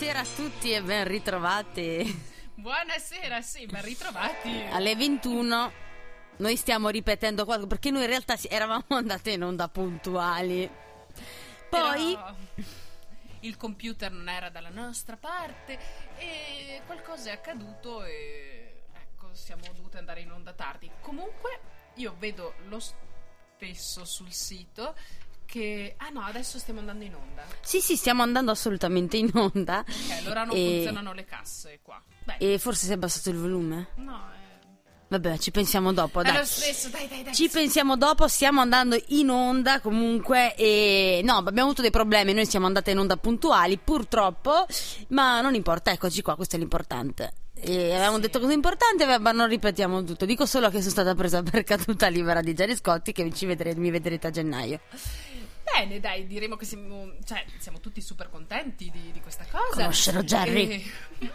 Buonasera a tutti e ben ritrovati. Buonasera, sì, ben ritrovati. Alle 21 noi stiamo ripetendo qualcosa perché noi in realtà eravamo andate in onda puntuali. Poi Però il computer non era dalla nostra parte e qualcosa è accaduto e ecco, siamo dovute andare in onda tardi. Comunque io vedo lo stesso sul sito che ah no, adesso stiamo andando in onda. Sì, sì, stiamo andando assolutamente in onda. Ok, allora non E- funzionano le casse qua. Beh, E forse si è abbassato il volume? no, eh, Vabbè, ci pensiamo dopo, è dai. lo stesso, dai, dai, dai. Ci pensiamo dopo, stiamo andando in onda comunque e no, abbiamo avuto dei problemi, noi siamo andate in onda puntuali purtroppo, ma non importa, eccoci qua, questo è l'importante. E avevamo detto cosa importante, ma non ripetiamo tutto. Dico solo che sono stata presa per caduta libera di Gianni Scotti che ci vedrete, mi vedrete a gennaio. Bene, dai, diremo che siamo, cioè, siamo tutti super contenti di, di questa cosa. Conoscere Jerry. E,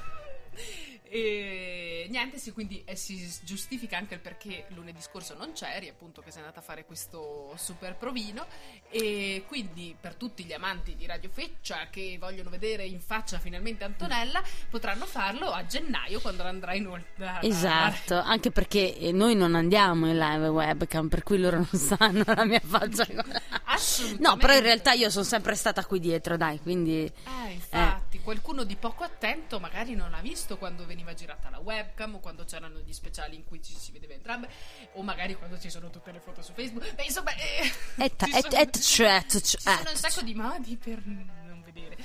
e niente, sì, quindi eh, si giustifica anche il perché lunedì scorso non c'eri, appunto che sei andata a fare questo super provino. E quindi per tutti gli amanti di Radio Feccia che vogliono vedere in faccia finalmente Antonella, potranno farlo a gennaio quando andrà in onda. Esatto, anche perché eh, noi non andiamo in live webcam, per cui loro non sanno la mia faccia. Assolutamente. No, però in realtà io sono sempre stata qui dietro, dai, quindi... Eh, infatti, qualcuno di poco attento magari non ha visto quando veniva girata la webcam o quando c'erano gli speciali in cui ci si vedeva entrambe o magari quando ci sono tutte le foto su Facebook. Beh, insomma, eh, Et, ci et, sono, et, chat, ci sono un sacco di modi per non vedere.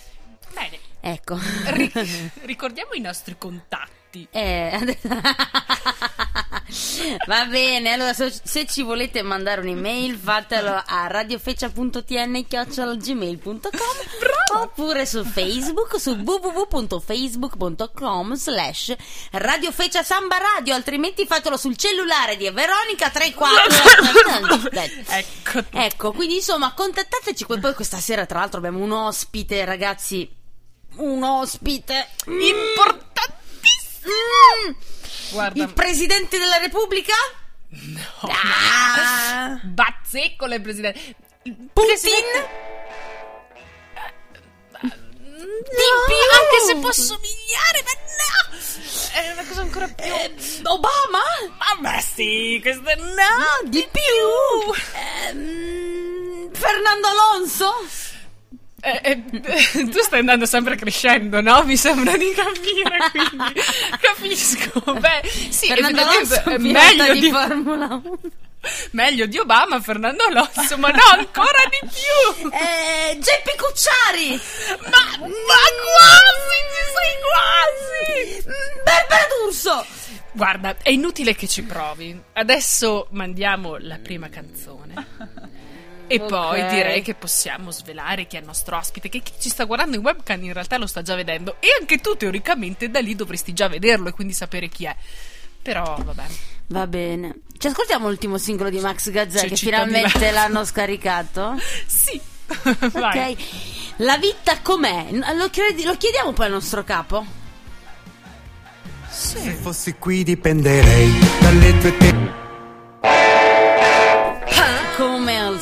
Bene, Ecco. ri- ricordiamo i nostri contatti. Eh, Va bene, allora se, ci volete mandare un'email fatelo a radiofeccia.tn.gmail.com oppure su Facebook su www.facebook.com slash radiofeccia samba radio altrimenti fatelo sul cellulare di Veronica 34 Ecco. Ecco, quindi insomma, contattateci. Poi poi questa sera, tra l'altro, abbiamo un ospite, ragazzi. Un ospite. Importantissimo. Mm. Guarda, Il presidente della Repubblica? no. Ah. Bazzecolo il presidente. Putin? Di più, anche se può somigliare, ma no! È una cosa ancora più. Eh, Obama? Ma sì, questa no! No, di più. Ehm, Fernando Alonso? Eh, eh, tu stai andando sempre crescendo, no? Mi sembra di capire, quindi capisco. Beh, sì, Fernando Alonso, è meglio di di, Formula 1. meglio di Obama, Fernando Alonso, ma no, ancora di più! Eh, Geppi Cucciari? Ma, ma quasi, ci sei quasi! Mm, Barbara D'Urso? Guarda, è inutile che ci provi. Adesso mandiamo la prima canzone. E Ok. poi direi che possiamo svelare chi è il nostro ospite, che chi ci sta guardando in webcam in realtà lo sta già vedendo. E anche tu teoricamente da lì dovresti già vederlo e quindi sapere chi è. Però vabbè. Va bene. Ci ascoltiamo l'ultimo singolo di Max Gazzè che finalmente l'hanno scaricato. Sì. Ok. La vita com'è? Lo, chiedi- lo chiediamo poi al nostro capo? Se fossi qui dipenderei dalle tue te-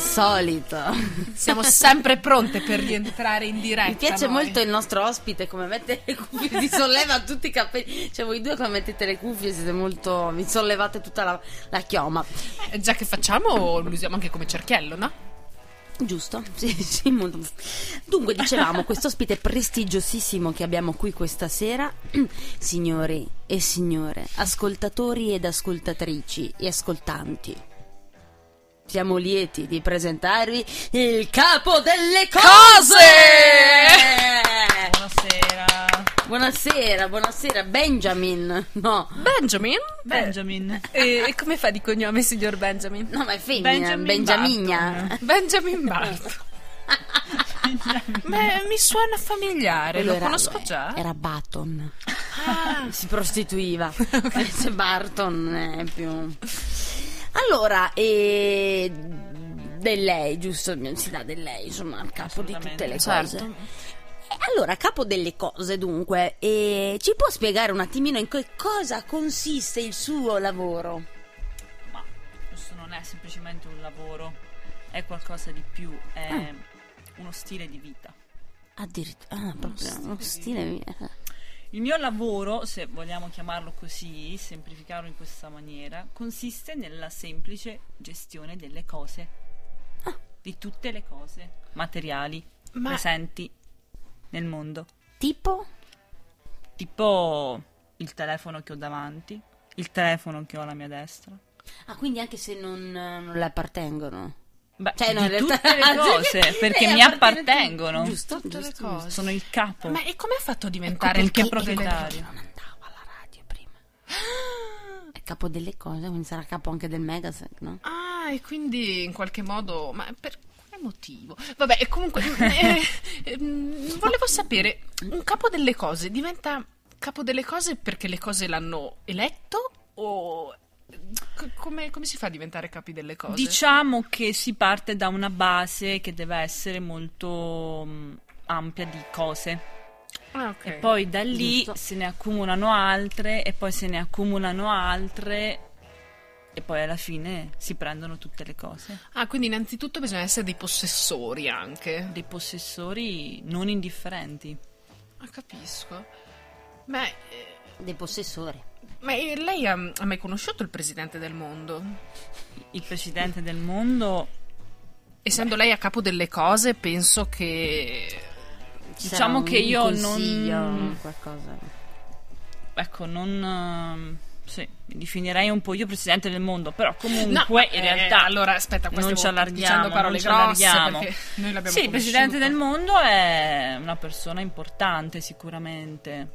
solito. Siamo sempre pronte per rientrare in diretta. Mi piace noi. molto il nostro ospite come mette le cuffie, si solleva tutti i capelli. Cioè, voi due come mettete le cuffie siete molto. vi sollevate tutta la, la chioma. Eh, Già che facciamo, lo usiamo anche come cerchiello, no? Giusto? Sì, sì, molto. Dunque, dicevamo, questo ospite prestigiosissimo che abbiamo qui questa sera, signori e signore, ascoltatori ed ascoltatrici e ascoltanti. Siamo lieti di presentarvi il capo delle cose! Buonasera. Buonasera, buonasera, Benjamin. No, Benjamin? Benjamin. E, e come fa di cognome, signor Benjamin? no, ma è femmina, Benjamin Benjamigna. Benjamin Barton. Beh, mi suona familiare, Quello lo era- conosco già. Era Button. Ah, si prostituiva. Invece Barton è più. Allora, eh, del lei, giusto? Si dà del lei, insomma, a capo di tutte le Certo. cose. E Allora, a capo delle cose, dunque, eh, ci può spiegare un attimino in che cosa consiste il suo lavoro? Ma questo non è semplicemente un lavoro, è qualcosa di più, è uno stile di vita. Addirittura, ah, proprio uno stile. mia. Il mio lavoro, se vogliamo chiamarlo così, semplificarlo in questa maniera, consiste nella semplice gestione delle cose. Di tutte le cose materiali Ma- presenti nel mondo. Tipo? Tipo il telefono che ho davanti, il telefono che ho alla mia destra. Ah, quindi anche se non, non le appartengono. Beh, Cioè, no, di tutte le cose, perché mi appartengono. Giusto, Tutte le giusto, cose. giusto. Sono il capo. Ma e come ha fatto a diventare il perché delle proprietario. Non andavo alla radio prima. È capo delle cose, quindi sarà capo anche del Megasec, no? Ah, e quindi in qualche modo. Ma per quale motivo? Vabbè, e comunque. eh, ehm, volevo sapere: un capo delle cose diventa capo delle cose perché le cose l'hanno eletto? O. Come, come si fa a diventare capi delle cose? Diciamo che si parte da una base che deve essere molto mm, ampia di cose. Ah, ok. E poi da lì Giusto. se ne accumulano altre e poi se ne accumulano altre e poi alla fine si prendono tutte le cose. Ah, quindi innanzitutto bisogna essere dei possessori anche. Dei possessori non indifferenti. Ah, capisco. Ma, eh, Dei possessori. Ma eh, lei ha, ha mai conosciuto il presidente del mondo? Il presidente del mondo Essendo lei a capo delle cose, penso che. Ci Diciamo sarà che io non- qualcosa. ecco, non ehm, sì, mi definirei un po' io presidente del mondo, però comunque in eh, realtà allora aspetta, non ci allarghiamo, parole non ci grosse allarghiamo. Sì, il presidente del mondo è una persona importante sicuramente,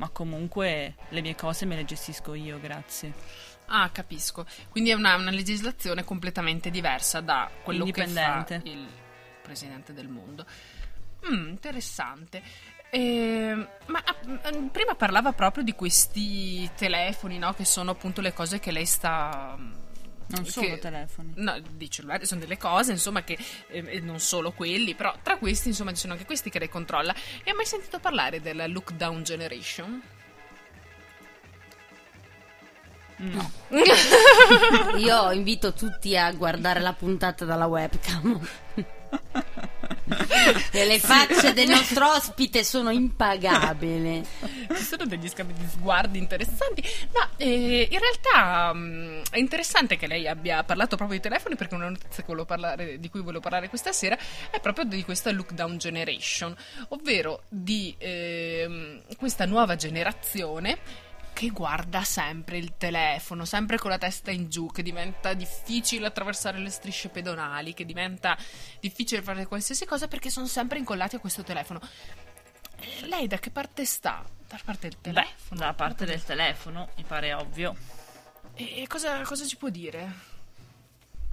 ma comunque le mie cose me le gestisco io, grazie. Ah, capisco. Quindi è una, una legislazione completamente diversa da quello che fa il presidente del mondo. Mm, interessante. Ehm, ma ah, mm, prima parlava proprio di questi telefoni, no? Che sono appunto le cose che lei sta. Non che- solo telefoni. No, di cellulari sono delle cose, insomma, che eh, non solo quelli, però tra questi, insomma, ci sono anche questi che lei controlla. E ha mai sentito parlare della look down generation? No. Io invito tutti a guardare la puntata dalla webcam. e le facce del nostro ospite sono impagabili. Ci sono degli scambi di sguardi interessanti. No, eh, in realtà mm, è interessante che lei abbia parlato proprio di telefoni perché una notizia parlare- di cui volevo parlare questa sera è proprio di questa look down generation, ovvero di ehm, questa nuova generazione che guarda sempre il telefono, sempre con la testa in giù, che diventa difficile attraversare le strisce pedonali, che diventa difficile fare qualsiasi cosa perché sono sempre incollati a questo telefono. Lei da che parte sta? Dalla parte del Beh, telefono? dalla parte del telefono, mi pare ovvio. E cosa, cosa ci può dire?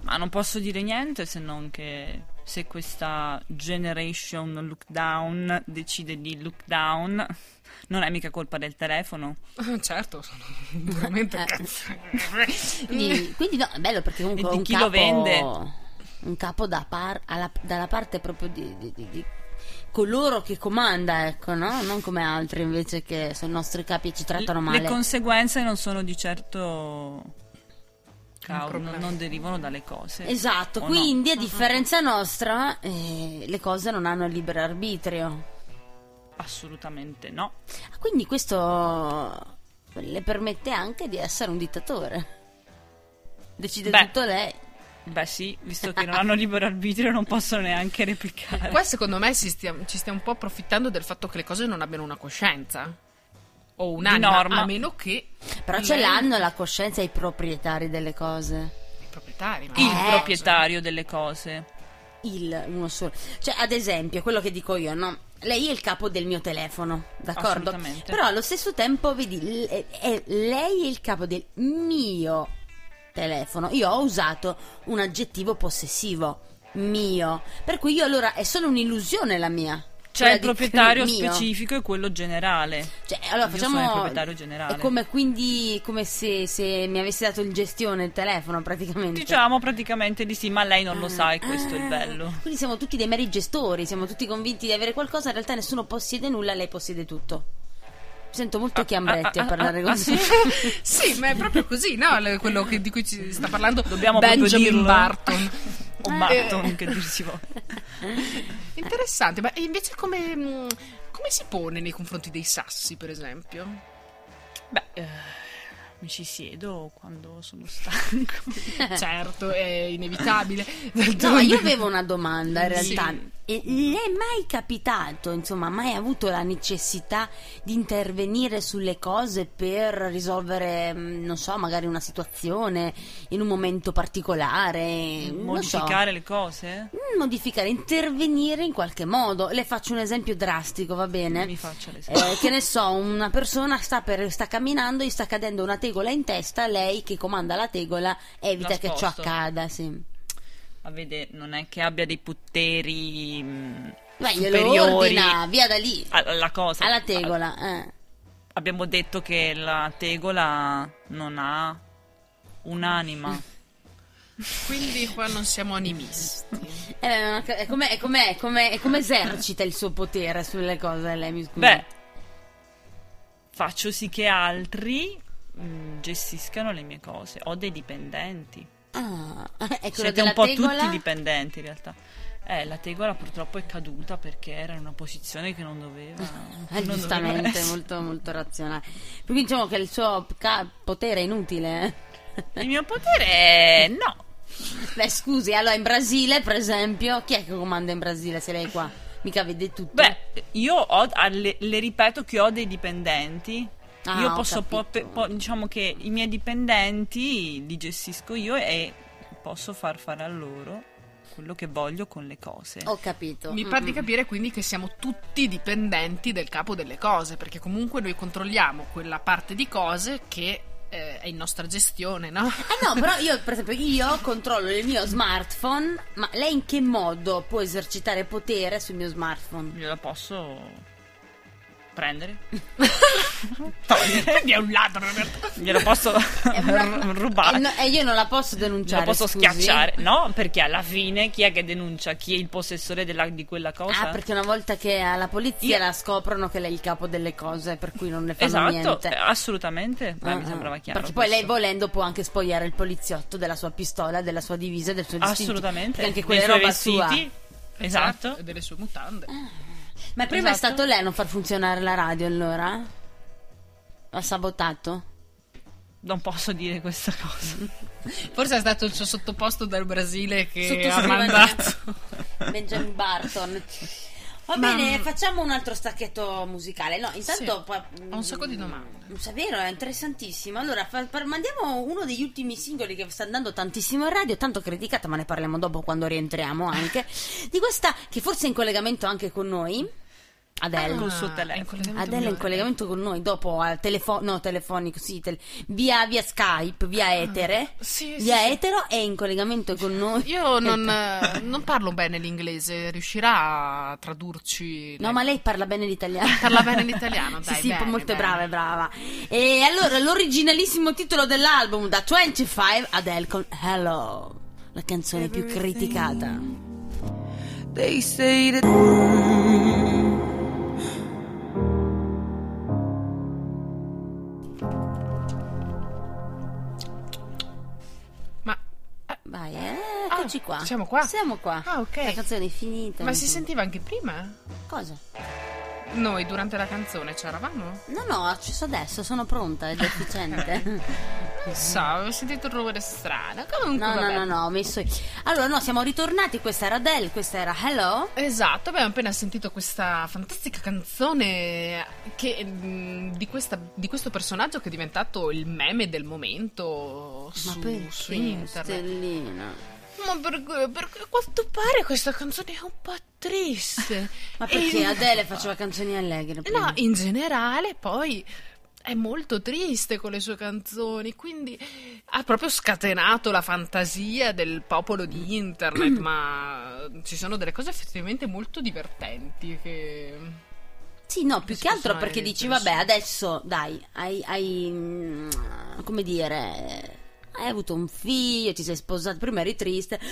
Ma non posso dire niente se non che se questa generation look down decide di look down, non è mica colpa del telefono. Certo, sono veramente Eh. cazzo. Quindi, quindi no, è bello perché comunque E di un chi capo, lo vende? un capo da par- alla- dalla parte proprio di, di- di- di coloro che comanda, ecco, no? Non come altri invece che sono i nostri capi e ci trattano Le- male. Le conseguenze non sono di certo cau- problema. non, non derivano dalle cose. Esatto, O no? quindi a differenza nostra eh, le cose non hanno libero arbitrio. Assolutamente no. Ah, Quindi questo le permette anche di essere un dittatore. Decide Beh. tutto lei. Beh sì, visto che non hanno libero arbitrio non possono neanche replicare. Qua secondo me si stia- ci stiamo un po' approfittando del fatto che le cose non abbiano una coscienza. O un'anima, norma. a meno che Però ce l'hanno la coscienza i proprietari delle cose. i proprietari. ma- Il Eh. proprietario delle cose. Il, uno solo. Cioè, ad esempio, quello che dico io, no? Lei è il capo del mio telefono, d'accordo? Però allo stesso tempo, vedi, è- lei è il capo del mio telefono. Io ho usato un aggettivo possessivo, mio. Per cui io allora è solo un'illusione la mia. C'è Quella il proprietario specifico e quello generale. Cioè, allora Io facciamo. sono il proprietario generale. È come quindi come se, se mi avessi dato il gestione del telefono, praticamente. Diciamo praticamente di sì, ma lei non lo sa e questo è il Ah, bello. Quindi siamo tutti dei meri gestori, siamo tutti convinti di avere qualcosa, in realtà nessuno possiede nulla, lei possiede tutto. Mi sento molto chiambretti ah, a parlare ah, ah, così. sì? Ma è proprio così, no? Quello che- di cui ci sta parlando Dobbiamo proprio Benjamin dirlo. Barton. O Barton, che dir si vuole. Interessante, ma invece come, mh, come si pone nei confronti dei sassi, per esempio? Beh, eh, mi ci siedo quando sono stanco. certo, è inevitabile. No, io avevo una domanda in Sì. E le è mai capitato, insomma, mai avuto la necessità di intervenire sulle cose per risolvere, mm, non so, magari una situazione in un momento particolare? non so. Modificare le cose? Mm, Modificare, intervenire in qualche modo. Le faccio un esempio drastico, va bene? Mi faccia l'esempio. Eh, che ne so, una persona sta, per, sta camminando, gli sta cadendo una tegola in testa, lei che comanda la tegola evita che ciò accada, sì. Ma vede, non è che abbia dei poteri mh, Beh, superiori ordina, via da lì, alla cosa. alla tegola. eh. Abbiamo detto che la tegola non ha un'anima. Quindi qua non siamo animisti. Eh, è come, è come, è come, è come esercita il suo potere sulle cose, lei mi scusi. Beh, faccio sì che altri mh, gestiscano le mie cose. Ho dei dipendenti. Ah, è quello Siete un po' tegola? tutti dipendenti in realtà. Eh, la tegola purtroppo è caduta perché era in una posizione che non doveva. Eh, non doveva giustamente, essere. molto, molto razionale. Quindi diciamo che il suo ca- potere è inutile. eh. Il mio potere è no. Beh, scusi, allora in Brasile, per esempio, chi è che comanda in Brasile se lei è qua? Mica vede tutto. Beh, io ho, ah, le, le ripeto che ho dei dipendenti. Ah, io posso, po- capito. po- diciamo che i miei dipendenti li gestisco io e posso far fare a loro quello che voglio con le cose. Ho capito. Mi Mm, pare di capire quindi che siamo tutti dipendenti del capo delle cose, perché comunque noi controlliamo quella parte di cose che eh, è in nostra gestione, no? Eh no, però io, per esempio, io controllo il mio smartphone, ma lei in che modo può esercitare potere sul mio smartphone? Gliela posso prendere? Quindi è un ladro realtà. Glielo posso una- rubare? E, no- e io non la posso denunciare. Glielo posso scusi? schiacciare? No, perché alla fine chi è che denuncia? Chi è il possessore della- di quella cosa? Ah, perché una volta che alla polizia Io- la scoprono che lei è il capo delle cose, per cui non ne fanno Esatto, niente. eh, assolutamente. Beh, Ah, mi ah. sembrava chiaro. Perché poi questo. lei volendo può anche spogliare il poliziotto della sua pistola, della sua divisa del suo distintivo. Assolutamente. Perché anche quella roba sua. vestiti. Esatto. E delle sue mutande. Ma prima è Esatto. stato lei a non far funzionare la radio allora? Ha sabotato? Non posso dire questa cosa. Forse è stato il suo sottoposto dal Brasile che ha mandato. Benjamin Barton. Va Ma- bene, facciamo un altro stacchetto musicale. No, intanto Sì, ho un sacco di domande. Mm, È vero, è interessantissimo. Allora, fa- par- mandiamo uno degli ultimi singoli che sta andando tantissimo in radio, tanto criticata, ma ne parliamo dopo quando rientriamo anche. di questa che forse è in collegamento anche con noi. Adele. Col suo Ah, telefono. è in collegamento Adele è in con- collegamento con noi dopo al telefono, no, telefonico, sì, tel- via, via Skype, via Etere. Ah, Sì, sì, via sì. Etero è in collegamento con noi. Io non, non parlo bene l'inglese, riuscirà a tradurci? No, ma lei parla bene l'italiano. Parla bene l'italiano, sì, dai, sì, bene, molto bene. brava, è brava. E allora, l'originalissimo titolo dell'album da 25, Adele con Hello, la canzone più criticata. They say that qua. siamo qua? Siamo qua. Ah, ok. La canzone è finita. ma si insomma. sentiva anche prima? Cosa? Noi durante la canzone c'eravamo? No, no, ho acceso adesso, sono pronta ed efficiente. Non so, avevo sentito un rumore strano. Comunque, No, no, vabbè. no, no, ho messo. Allora, no, siamo ritornati. Questa era Adele, questa era Hello. Esatto, abbiamo appena sentito questa fantastica canzone che, mm, di, questa- di questo personaggio che è diventato il meme del momento Ma su, su internet. Stellina? Ma perché, perché a quanto pare questa canzone è un po' triste. Ma perché E- Adele faceva canzoni allegre? prima? No, in generale poi è molto triste con le sue canzoni, quindi ha proprio scatenato la fantasia del popolo di internet, ma ci sono delle cose effettivamente molto divertenti che... Sì, no, più che altro perché dici, vabbè, adesso dai, hai, hai, mm, come dire, hai avuto un figlio, ti sei sposato, prima eri triste.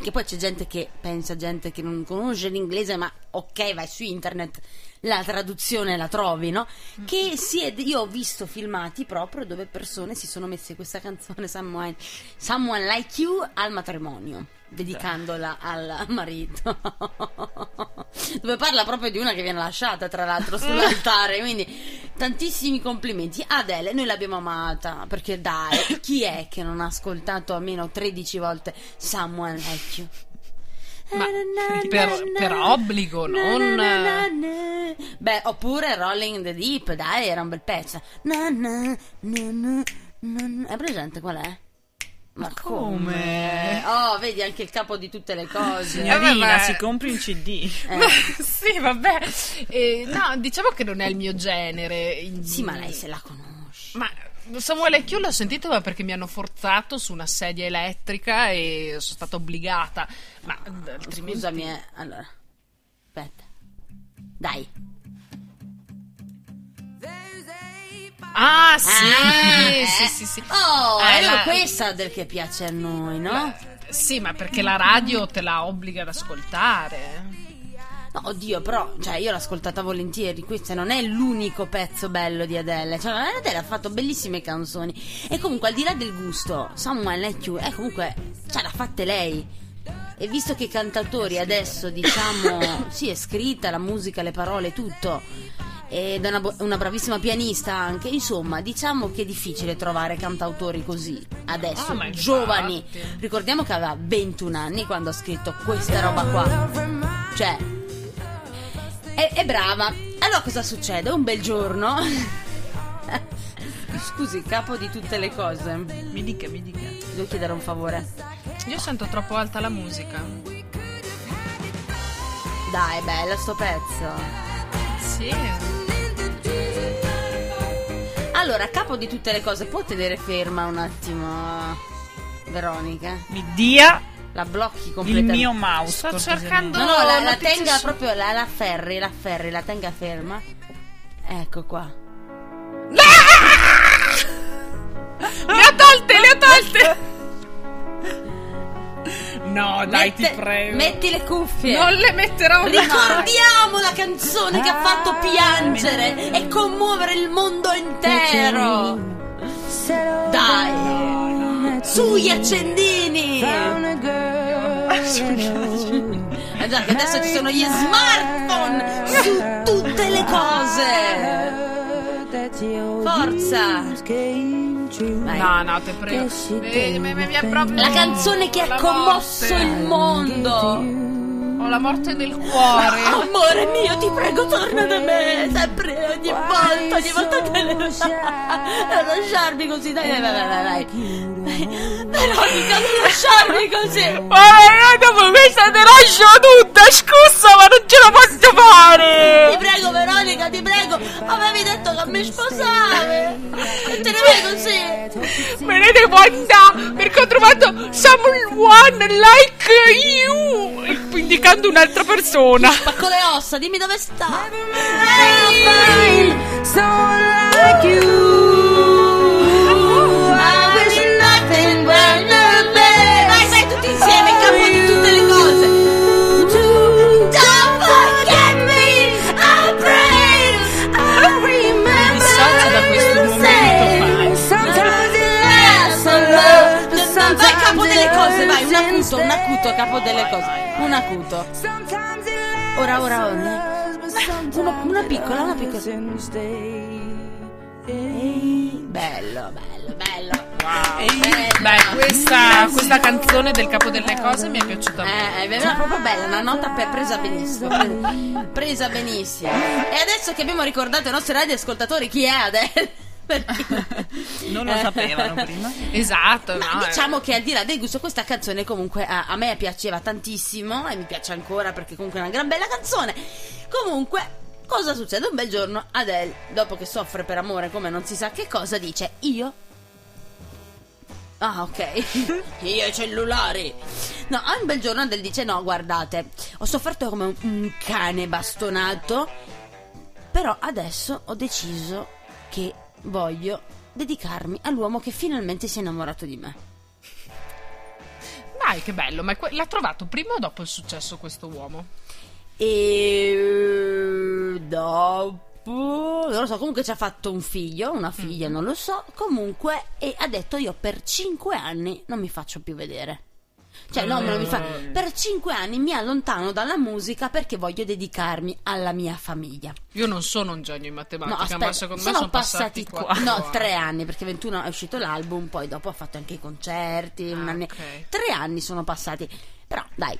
Che poi c'è gente che pensa, gente che non conosce l'inglese, ma ok, vai su internet, la traduzione la trovi, no? Che si è, io ho visto filmati proprio dove persone si sono messe questa canzone Someone, Someone Like You al matrimonio dedicandola al marito. Dove parla proprio di una che viene lasciata tra l'altro sull'altare. Quindi tantissimi complimenti. Adele noi l'abbiamo amata perché dai chi è che non ha ascoltato almeno 13 volte Someone Like You Ma per, per obbligo, non... Beh, oppure Rolling in the Deep, dai, era un bel pezzo. È presente qual è? Ma come? Oh, vedi anche il capo di tutte le cose. Signorina, vabbè. si compri un CD. Eh, sì, vabbè. Eh, no, diciamo che non è il mio genere. In- sì, ma lei se la conosce. Ma Samuele Chiu l'ho sentito ma perché mi hanno forzato su una sedia elettrica e sono stata obbligata. Ma altrimenti... Scusami, eh. Allora, aspetta. Dai. Ah, sì, Ah, eh. sì, sì, sì. Oh, Eh, è la- questa del che piace a noi, no? Sì, ma perché la radio te la obbliga ad ascoltare. No, oddio, però, cioè, io l'ho ascoltata volentieri. Questo non è l'unico pezzo bello di Adele. Cioè, Adele ha fatto bellissime canzoni. E comunque, al di là del gusto, Someone Like You, eh, comunque, cioè, l'ha fatte lei. E visto che i cantautori adesso, diciamo, sì, è scritta la musica, le parole, tutto. Ed è una, bo- una bravissima pianista anche. Insomma, diciamo che è difficile trovare cantautori così adesso, Ah, ma infatti. giovani. Ricordiamo che aveva 21 anni quando ha scritto questa roba qua. Cioè, è, è brava. Allora cosa succede? Un bel giorno. Scusi, capo di tutte le cose. Mi dica, mi dica. Devo chiedere un favore. Io sento troppo alta la musica. Dai, è bello sto pezzo. Sì. Allora, capo di tutte le cose, può tenere ferma un attimo, Veronica? Mi dia La blocchi il completamente. mio mouse. Sto cercando- No, no, la, la tenga su- proprio, la, la ferri, la ferri, la tenga ferma. Ecco qua. Le ho tolte, le ho tolte! No, dai, Mette- ti prego. Metti le cuffie. Non le metterò mai. Ricordiamo la canzone che ha fatto piangere e commuovere il mondo intero. Dai, su gli accendini. Che adesso ci sono gli smartphone su tutte le cose. Forza. Vai. No, no, te prego. Eh, mi- mi- mi proprio- La canzone che ha commosso morte. il mondo. Ho la morte nel cuore. Amore mio, ti prego, torna da me. Sempre, ogni volta, ogni volta che le... Non lasciarmi così, dai, dai, dai, dai. Veronica, non lasciarmi così. Ma dopo questa te lascio tutta, scusa, ma non ce la posso Ti fare. prego, Veronica, ti prego. Avevi detto che mi sposavi. E te ne vai così. Me ne devo andare perché ho trovato someone like you, indicando un'altra persona. Spacco le ossa, dimmi dove sta. Someone un acuto, un acuto, capo delle cose. Un acuto. Ora, ora, a ora. Una, una piccola, una piccola. Bello, bello, bello. Ehi, Beh, questa, questa canzone del capo delle cose mi è piaciuta molto. Eh, è vero, proprio bella, una nota per- presa benissimo. pre- Presa benissimo. E adesso che abbiamo ricordato ai nostri radioascoltatori chi è Adele. Perché- Non lo sapevano prima. Esatto, Ma no, diciamo che al di là del gusto questa canzone comunque a, a me piaceva tantissimo e mi piace ancora perché comunque è una gran bella canzone. Comunque, cosa succede? Un bel giorno Adele, dopo che soffre per amore come non si sa che cosa, dice io... Ah, ok. io i cellulari. No, un bel giorno Adele dice no, guardate, ho sofferto come un, un cane bastonato, però adesso ho deciso che voglio dedicarmi all'uomo che finalmente si è innamorato di me. Dai, che bello, ma l'ha trovato prima o dopo il successo questo uomo? E dopo non lo so, comunque ci ha fatto un figlio, una figlia, Mm. non lo so. Comunque, e ha detto io per cinque anni non mi faccio più vedere. Cioè, no, non mi fa. Per cinque anni mi allontano dalla musica perché voglio dedicarmi alla mia famiglia. Io non sono un genio in No, matematica, aspetta, ma secondo me sono sono passati, qua- quattro no, anni. tre anni perché 21 è uscito l'album, poi dopo ha fatto anche i concerti. Ah, anno- ok. Tre anni sono passati, però dai.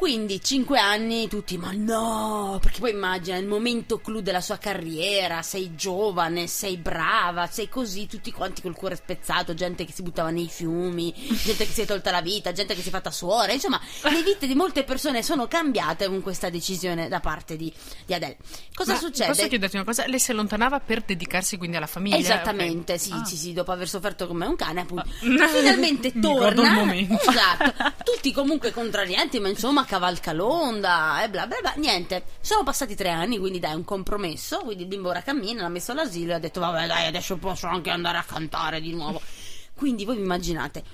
Quindi cinque anni tutti, ma no, perché poi immagina il momento clou della sua carriera, sei giovane, sei brava, sei così, tutti quanti col cuore spezzato, gente che si buttava nei fiumi, gente che si è tolta la vita, gente che si è fatta suora, insomma, le vite di molte persone sono cambiate con questa decisione da parte di, di Adele. Cosa Ma succede? Posso chiederti una cosa? Lei si allontanava per dedicarsi quindi alla famiglia? Esattamente, sì, Ah. sì, sì, dopo aver sofferto come un cane, appunto. Finalmente godo il torna. Esatto. Tutti comunque contrarianti, ma insomma cavalca l'onda e bla bla bla. Niente, sono passati tre anni, quindi dai, un compromesso. Quindi il bimbo ora cammina, l'ha messo all'asilo e ha detto vabbè dai, adesso posso anche andare a cantare di nuovo. Quindi voi vi immaginate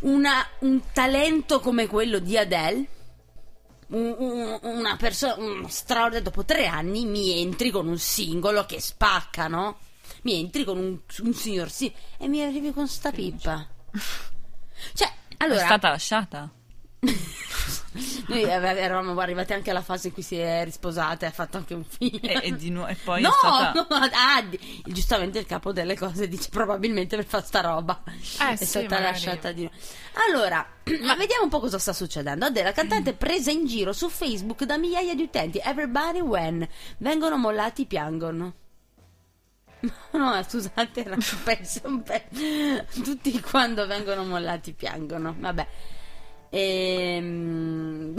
una- un talento come quello di Adele un- un- una persona un straordinario dopo tre anni mi entri con un singolo che spacca no? mi entri con un, un signor sì e mi arrivi con sta pippa cioè allora È stata lasciata? Noi ave- eravamo arrivati anche alla fase in cui si è risposata e ha fatto anche un figlio E, e di nu- e poi no, stata... no, ah, di- giustamente il capo delle cose dice probabilmente per fare sta roba è sì, stata magari. lasciata di no. Allora, ma vediamo un po' cosa sta succedendo. Adele, la cantante presa in giro su Facebook da migliaia di utenti. Everybody when vengono mollati piangono. No, scusate, era un pezzo, un pezzo. Tutti quando vengono mollati piangono. Vabbè. Ehm...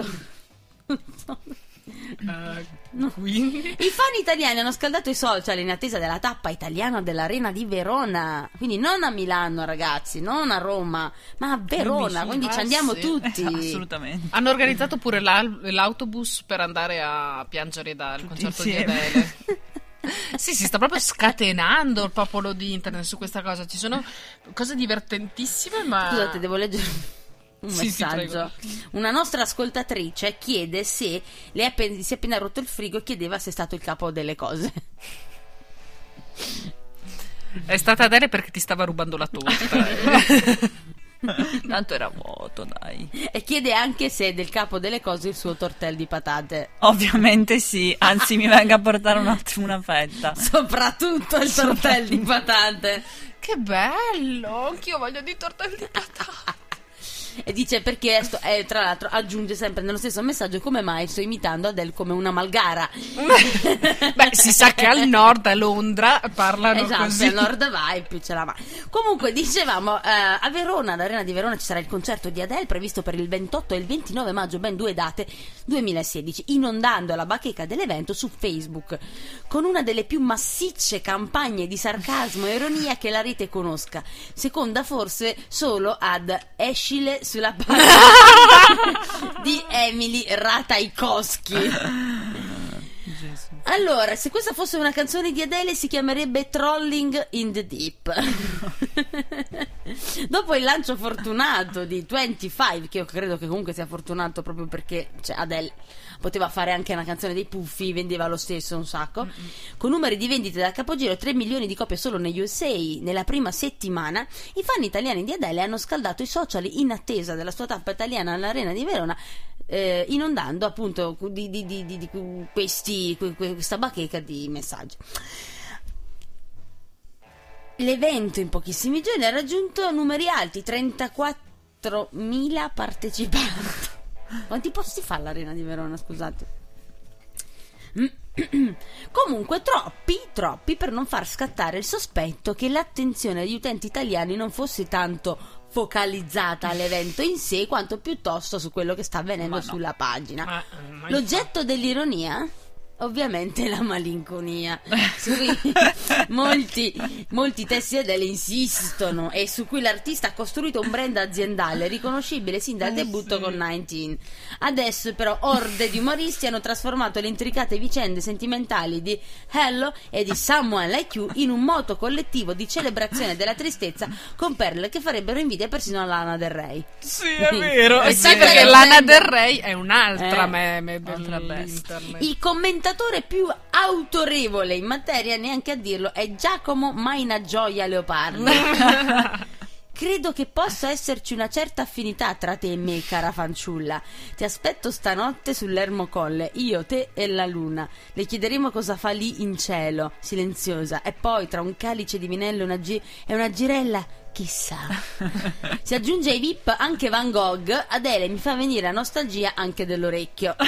non so. Eh, Quindi? I fan italiani hanno scaldato i social in attesa della tappa italiana dell'Arena di Verona. Quindi non a Milano, ragazzi, non a Roma, ma a Verona. Quindi ah, ci andiamo sì. tutti. Assolutamente. Hanno organizzato pure l'autobus per andare a piangere dal Tutti concerto di insieme. Adele. Sì, si sta proprio scatenando il popolo di internet su questa cosa. Ci sono cose divertentissime, ma. Scusate, devo leggere un Sì, messaggio. Una nostra ascoltatrice chiede se le è appen- si è appena rotto il frigo e chiedeva se è stato il capo delle cose. È stata Adele perché ti stava rubando la torta. Tanto era vuoto, dai. E chiede anche se è del capo delle cose il suo tortel di patate. Ovviamente sì, anzi mi venga a portare un attimo una fetta. Soprattutto il tortel di patate. che bello! Anch'io voglio di torta di patata. E dice perché, sto- eh, tra l'altro, aggiunge sempre nello stesso messaggio come mai sto imitando Adele come una malgara. Beh, si sa che al nord, a Londra, parlano Esatto, così. al nord vai, più ce la va. Comunque, dicevamo, eh, a Verona, all'Arena di Verona, ci sarà il concerto di Adele previsto per il 28 e il 29 maggio, ben due date 2016, inondando la bacheca dell'evento su Facebook, con una delle più massicce campagne di sarcasmo e ironia che la rete conosca, seconda forse solo ad Escile sulla pagina di Emily Ratajkowski. Allora, se questa fosse una canzone di Adele si chiamerebbe Trolling in the Deep. Dopo il lancio fortunato di 25, che io credo che comunque sia fortunato proprio perché cioè, Adele poteva fare anche una canzone dei Puffi, vendeva lo stesso un sacco, con numeri di vendite da capogiro 3 milioni di copie solo negli USA nella prima settimana, i fan italiani di Adele hanno scaldato i social in attesa della sua tappa italiana all'Arena di Verona eh, inondando appunto di, di- di- di- questi, que- que- questa bacheca di messaggi. L'evento in pochissimi giorni ha raggiunto numeri alti, 34.000 partecipanti. Quanti posti fa l'Arena di Verona, scusate? Comunque troppi, troppi per non far scattare il sospetto che l'attenzione degli utenti italiani non fosse tanto focalizzata all'evento in sé quanto piuttosto su quello che sta avvenendo no. sulla pagina. Ma, ma L'oggetto dell'ironia ovviamente la malinconia, su cui molti, molti testi Adele insistono e su cui l'artista ha costruito un brand aziendale riconoscibile sin dal Eh, debutto sì. con 19. Adesso però orde di umoristi hanno trasformato le intricate vicende sentimentali di Hello e di Someone Like You in un moto collettivo di celebrazione della tristezza con perle che farebbero invidia persino a Lana Del Rey. Sì, è vero. Eh sì, perché Lana. Del Rey è un'altra Eh, meme dell'internet. Il commentatore più autorevole in materia, neanche a dirlo, è Giacomo Maina Gioia Leopardi. Credo che possa esserci una certa affinità tra te e me, cara fanciulla. Ti aspetto stanotte sull'ermo colle, io, te e la luna. Le chiederemo cosa fa lì in cielo, silenziosa, e poi tra un calice di vinello e una, gi- e una girella, chissà. Si aggiunge ai VIP anche Van Gogh, Adele mi fa venire la nostalgia anche dell'orecchio.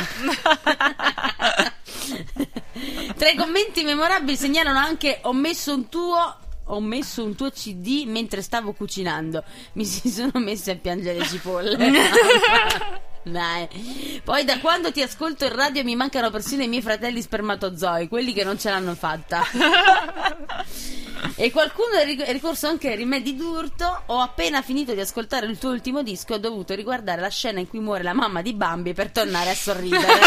Tra i commenti memorabili segnalano anche ho messo un tuo ho messo un tuo CD mentre stavo cucinando. Mi si sono messe a piangere le cipolle. Dai. Poi da quando ti ascolto in radio mi mancano persino i miei fratelli spermatozoi, quelli che non ce l'hanno fatta. E qualcuno è ric- è ricorso anche ai rimedi d'urto. Ho appena finito di ascoltare il tuo ultimo disco e ho dovuto riguardare la scena in cui muore la mamma di Bambi per tornare a sorridere.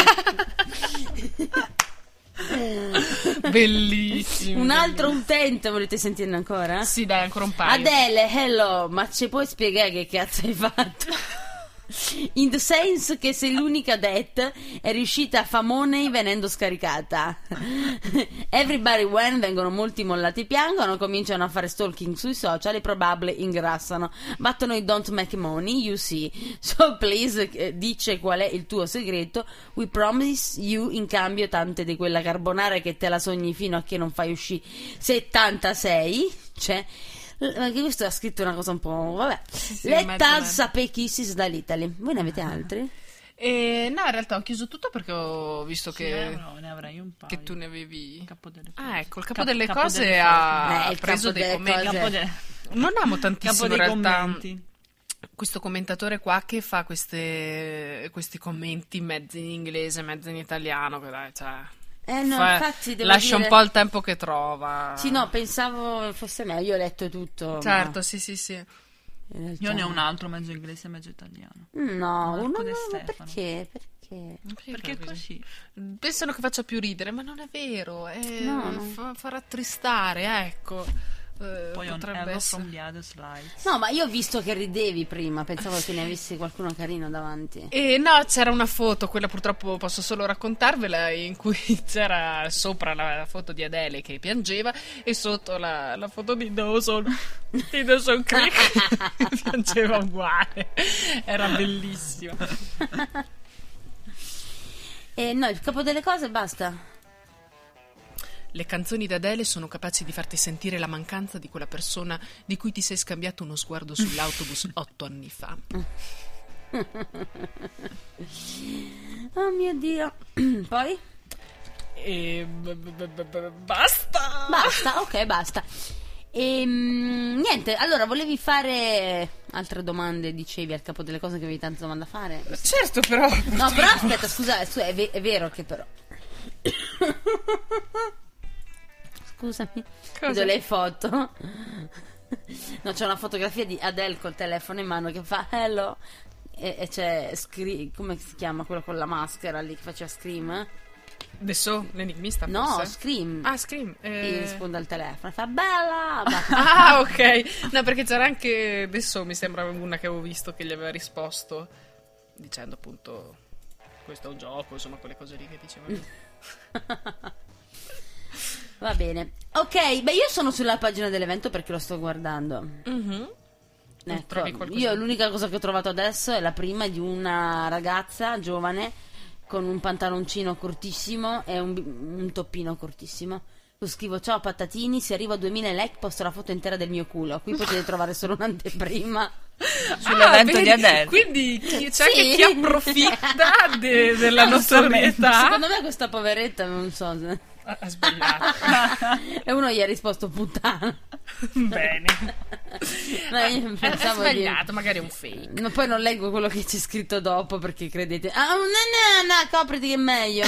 Bellissimo. un altro utente, volete sentirne ancora? Sì, dai, ancora un paio. Adele, hello, ma ci puoi spiegare che cazzo hai fatto? In the sense che sei l'unica det è riuscita a fa money venendo scaricata. Everybody when vengono molti mollati piangono, cominciano a fare stalking sui social e probably ingrassano. But noi don't make money, you see. So please eh, dice qual è il tuo segreto. We promise you in cambio tante di quella carbonara che te la sogni fino a che non fai uscire 76. Cioè, anche questo ha scritto una cosa un po'. Vabbè. sì, Let mezzo, us mezzo. sape kisses dall'Italy. Voi ne avete altri? E, no, in realtà ho chiuso tutto perché ho visto Sì, che, eh, no, ne avrai un paio. che tu ne avevi. Il capo delle cose. Ah, ecco, il capo Cap- delle capo cose delle ha Eh, preso capo dei commenti. Capo de- Non amo capo tantissimo in dei realtà commenti. questo commentatore qua che fa queste, questi commenti mezzi in inglese, mezzi in italiano. Che dai, cioè, Eh no, fa- infatti devo lascia dire- un po' il tempo che trova. Sì, no, pensavo fosse meglio. Io ho letto tutto. Certo, ma sì, sì, sì. Io ne ho un altro mezzo inglese e mezzo italiano. No, Marco uno no, ma Stefano. perché? Perché? Perché è così. Pensano che faccia più ridere, ma non è vero. è- No, no. Fa, fa rattristare, ecco. Eh, Poi un potrebbe essere. from the other slides. No, ma io ho visto che ridevi prima. Pensavo che ne avessi qualcuno carino davanti. E no, c'era una foto, quella purtroppo posso solo raccontarvela, in cui c'era sopra la foto di Adele che piangeva e sotto la, la foto di Dawson, di Dawson Creek, piangeva uguale. Era bellissima. E no, il capo delle cose basta. Le canzoni di Adele sono capaci di farti sentire la mancanza di quella persona di cui ti sei scambiato uno sguardo sull'autobus otto anni fa. Oh mio dio. Poi? E b- basta! Basta, ok, basta. Ehm, niente, allora volevi fare altre domande, dicevi al capo delle cose che avevi tante domande da fare? Certo, però. No, però aspetta, scusa, è, è vero che però. Scusami, Cosa? vedo le foto. No, c'è una fotografia di Adele col telefono in mano che fa hello e, e c'è Scre- come si chiama quello con la maschera lì che faceva Scream? Adesso l'enigmista No, forse? Scream. Ah, Scream. E Eh... risponde al telefono, fa bella. Ah, ok. No, perché c'era anche adesso mi sembra una che avevo visto che gli aveva risposto dicendo appunto questo è un gioco, insomma, quelle cose lì che diceva. Va bene. Ok, beh, io sono sulla pagina dell'evento perché lo sto guardando. Mhm. Ecco, io l'unica cosa che ho trovato adesso è la prima di una ragazza giovane con un pantaloncino cortissimo e un, un toppino cortissimo. Lo scrivo ciao patatini, se arrivo a 2000 like posto la foto intera del mio culo. Qui potete trovare solo un'anteprima. Sull'evento Ah, di? Adele. Quindi chi- c'è Sì. chi approfitta de- della Non so, notorietà. Secondo me questa poveretta non so. Ha ha sbagliato. E uno gli ha risposto puttana. Bene. No, io Ha pensavo di- sbagliato, magari è un fake. No, poi non leggo quello che c'è scritto dopo perché credete. Ah, no, no, no, copriti che è meglio.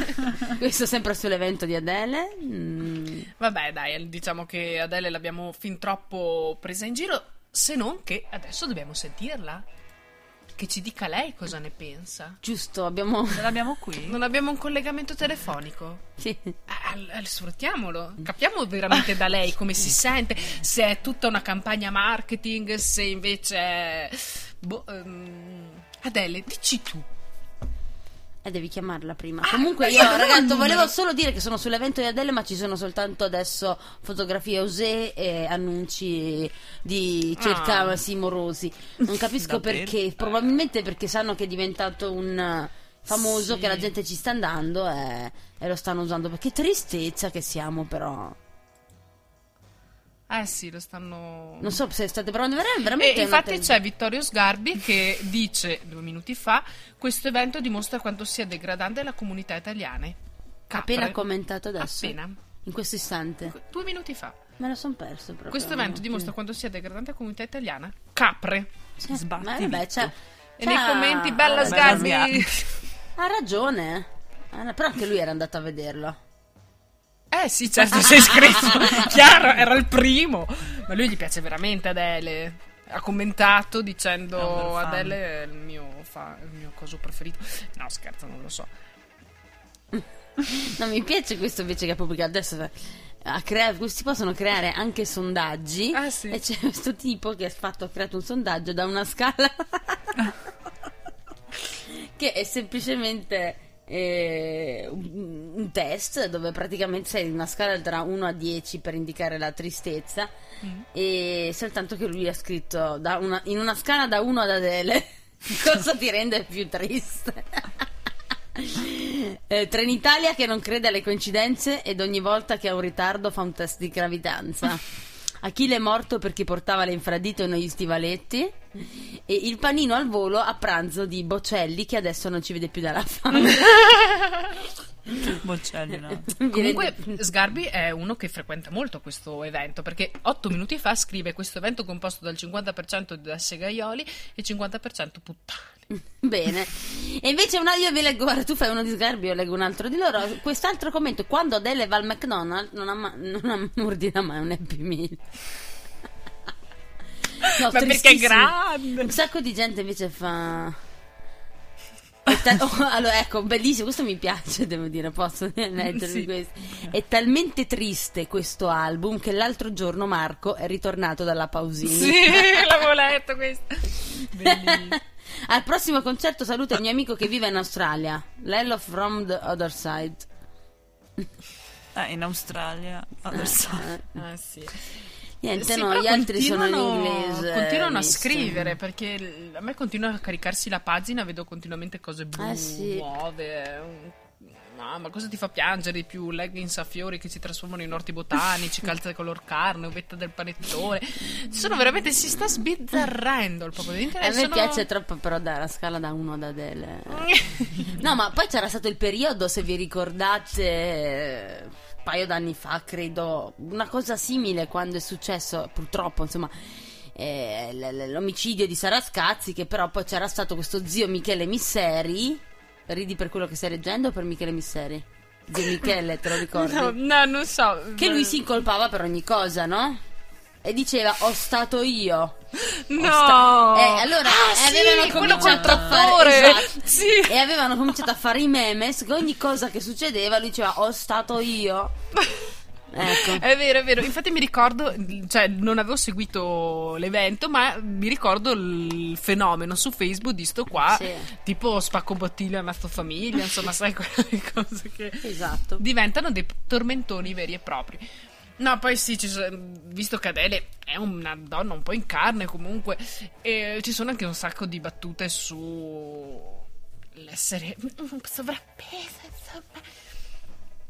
Questo sempre sull'evento di Adele. Mm. Vabbè, dai, diciamo che Adele l'abbiamo fin troppo presa in giro, se non che adesso dobbiamo sentirla. Che ci dica lei cosa ne pensa. Giusto, abbiamo. Ce l'abbiamo qui? Non abbiamo un collegamento telefonico? Sì. Eh, sfruttiamolo, capiamo veramente da lei come si sente, se è tutta una campagna marketing, se invece è... Boh, ehm, Adele, dici tu. E devi chiamarla prima. Ah, Comunque io, numero. volevo solo dire che sono sull'evento di Adele, ma ci sono soltanto adesso fotografie osè e annunci di cercavasi morosi. Non capisco perché. Probabilmente perché sanno che è diventato un eh, famoso, Sì. che la gente ci sta andando e, e lo stanno usando. Perché tristezza che siamo, però. Eh sì, lo stanno... Non so se state provando vera- E veramente. infatti c'è Vittorio Sgarbi che dice due minuti fa: Questo evento dimostra quanto sia degradante la comunità italiana. Capre. Appena commentato adesso. Appena. In questo istante. Due minuti fa. Me lo son perso proprio. Questo evento dimostra quanto sia degradante la comunità italiana. Capre. Cioè, Sbatti ma vabbè, vitto. c'ha- E nei c'ha- commenti, bella Sgarbi. Sgarbi. Ha ragione. Ah, Però anche lui era andato a vederlo. Eh sì, certo, sei iscritto. Chiaro, era il primo. Ma lui gli piace veramente Adele. Ha commentato dicendo. Adele è il mio, fa- il mio coso preferito. No, scherzo, non lo so. No, mi piace questo invece che ha pubblicato adesso. A crea- si possono creare anche sondaggi. Ah, sì. E c'è questo tipo che ha, fatto, ha creato un sondaggio da una scala che è semplicemente eh, un, un test dove praticamente sei in una scala tra 1 a 10 per indicare la tristezza. Mm. E soltanto che lui ha scritto da una- in una scala da 1 ad Adele cosa ti rende più triste. Eh, Trenitalia che non crede alle coincidenze ed ogni volta che ha un ritardo fa un test di gravidanza. Achille è morto perché portava le infradito negli stivaletti. E il panino al volo a pranzo di Bocelli che adesso non ci vede più dalla fame. Boccelli, no. Comunque, rende- Sgarbi è uno che frequenta molto questo evento perché otto minuti fa scrive questo evento composto dal 50% da segaioli e 50% puttane. Bene. E invece una, io vi leggo, guarda, tu fai uno di Sgarbi, io leggo un altro di loro. Quest'altro commento, quando Adele va al McDonald's non, amma- non ordina mai un Happy Meal. No, Ma perché è grande? Un sacco di gente invece fa... È ta- oh, allora, ecco, bellissimo, questo mi piace, devo dire, posso leggervi Sì. questo. È talmente triste questo album che l'altro giorno Marco è ritornato dalla Pausini. Sì, l'avevo letto questo. Bellissimo. Al prossimo concerto saluta il mio amico che vive in Australia, Lello from the other side. Ah, in Australia. other side. Ah, sì. Niente, Sì, no, gli altri sono in inglese. Continuano a scrivere perché a me continua a caricarsi la pagina, vedo continuamente cose blu, Eh, sì. nuove. No, ma cosa ti fa piangere di più? Leggings a fiori che si trasformano in orti botanici, calze color carne, uvetta del panettone. Sono veramente, si sta sbizzarrendo il popolo di A internet. me sono- piace troppo però dare la scala da 1 ad Adele. No, ma poi c'era stato il periodo, se vi ricordate, un paio d'anni fa, credo, una cosa simile quando è successo, purtroppo, insomma, eh, l'omicidio di Sara Scazzi, che però poi c'era stato questo zio Michele Misseri. Ridi per quello che stai leggendo o per Michele Misseri? Zio Michele, te lo ricordi? No, no, non so. Che lui si incolpava per ogni cosa, no? E diceva, ho stato io. No! sta- Eh, allora, Ah, sì, avevano cominciato a fare- esatto. Sì. E avevano cominciato a fare i memes che ogni cosa che succedeva lui diceva ho stato io. Ecco. È vero, è vero. Infatti mi ricordo, cioè non avevo seguito l'evento, ma mi ricordo il fenomeno su Facebook di sto qua, Sì. tipo spacco bottiglia a mezzo famiglia, insomma, sai quelle cose che Esatto. diventano dei tormentoni veri e propri. No, poi sì, sono- visto che Adele è una donna un po' in carne comunque, ci sono anche un sacco di battute su l'essere sovrappeso, insomma.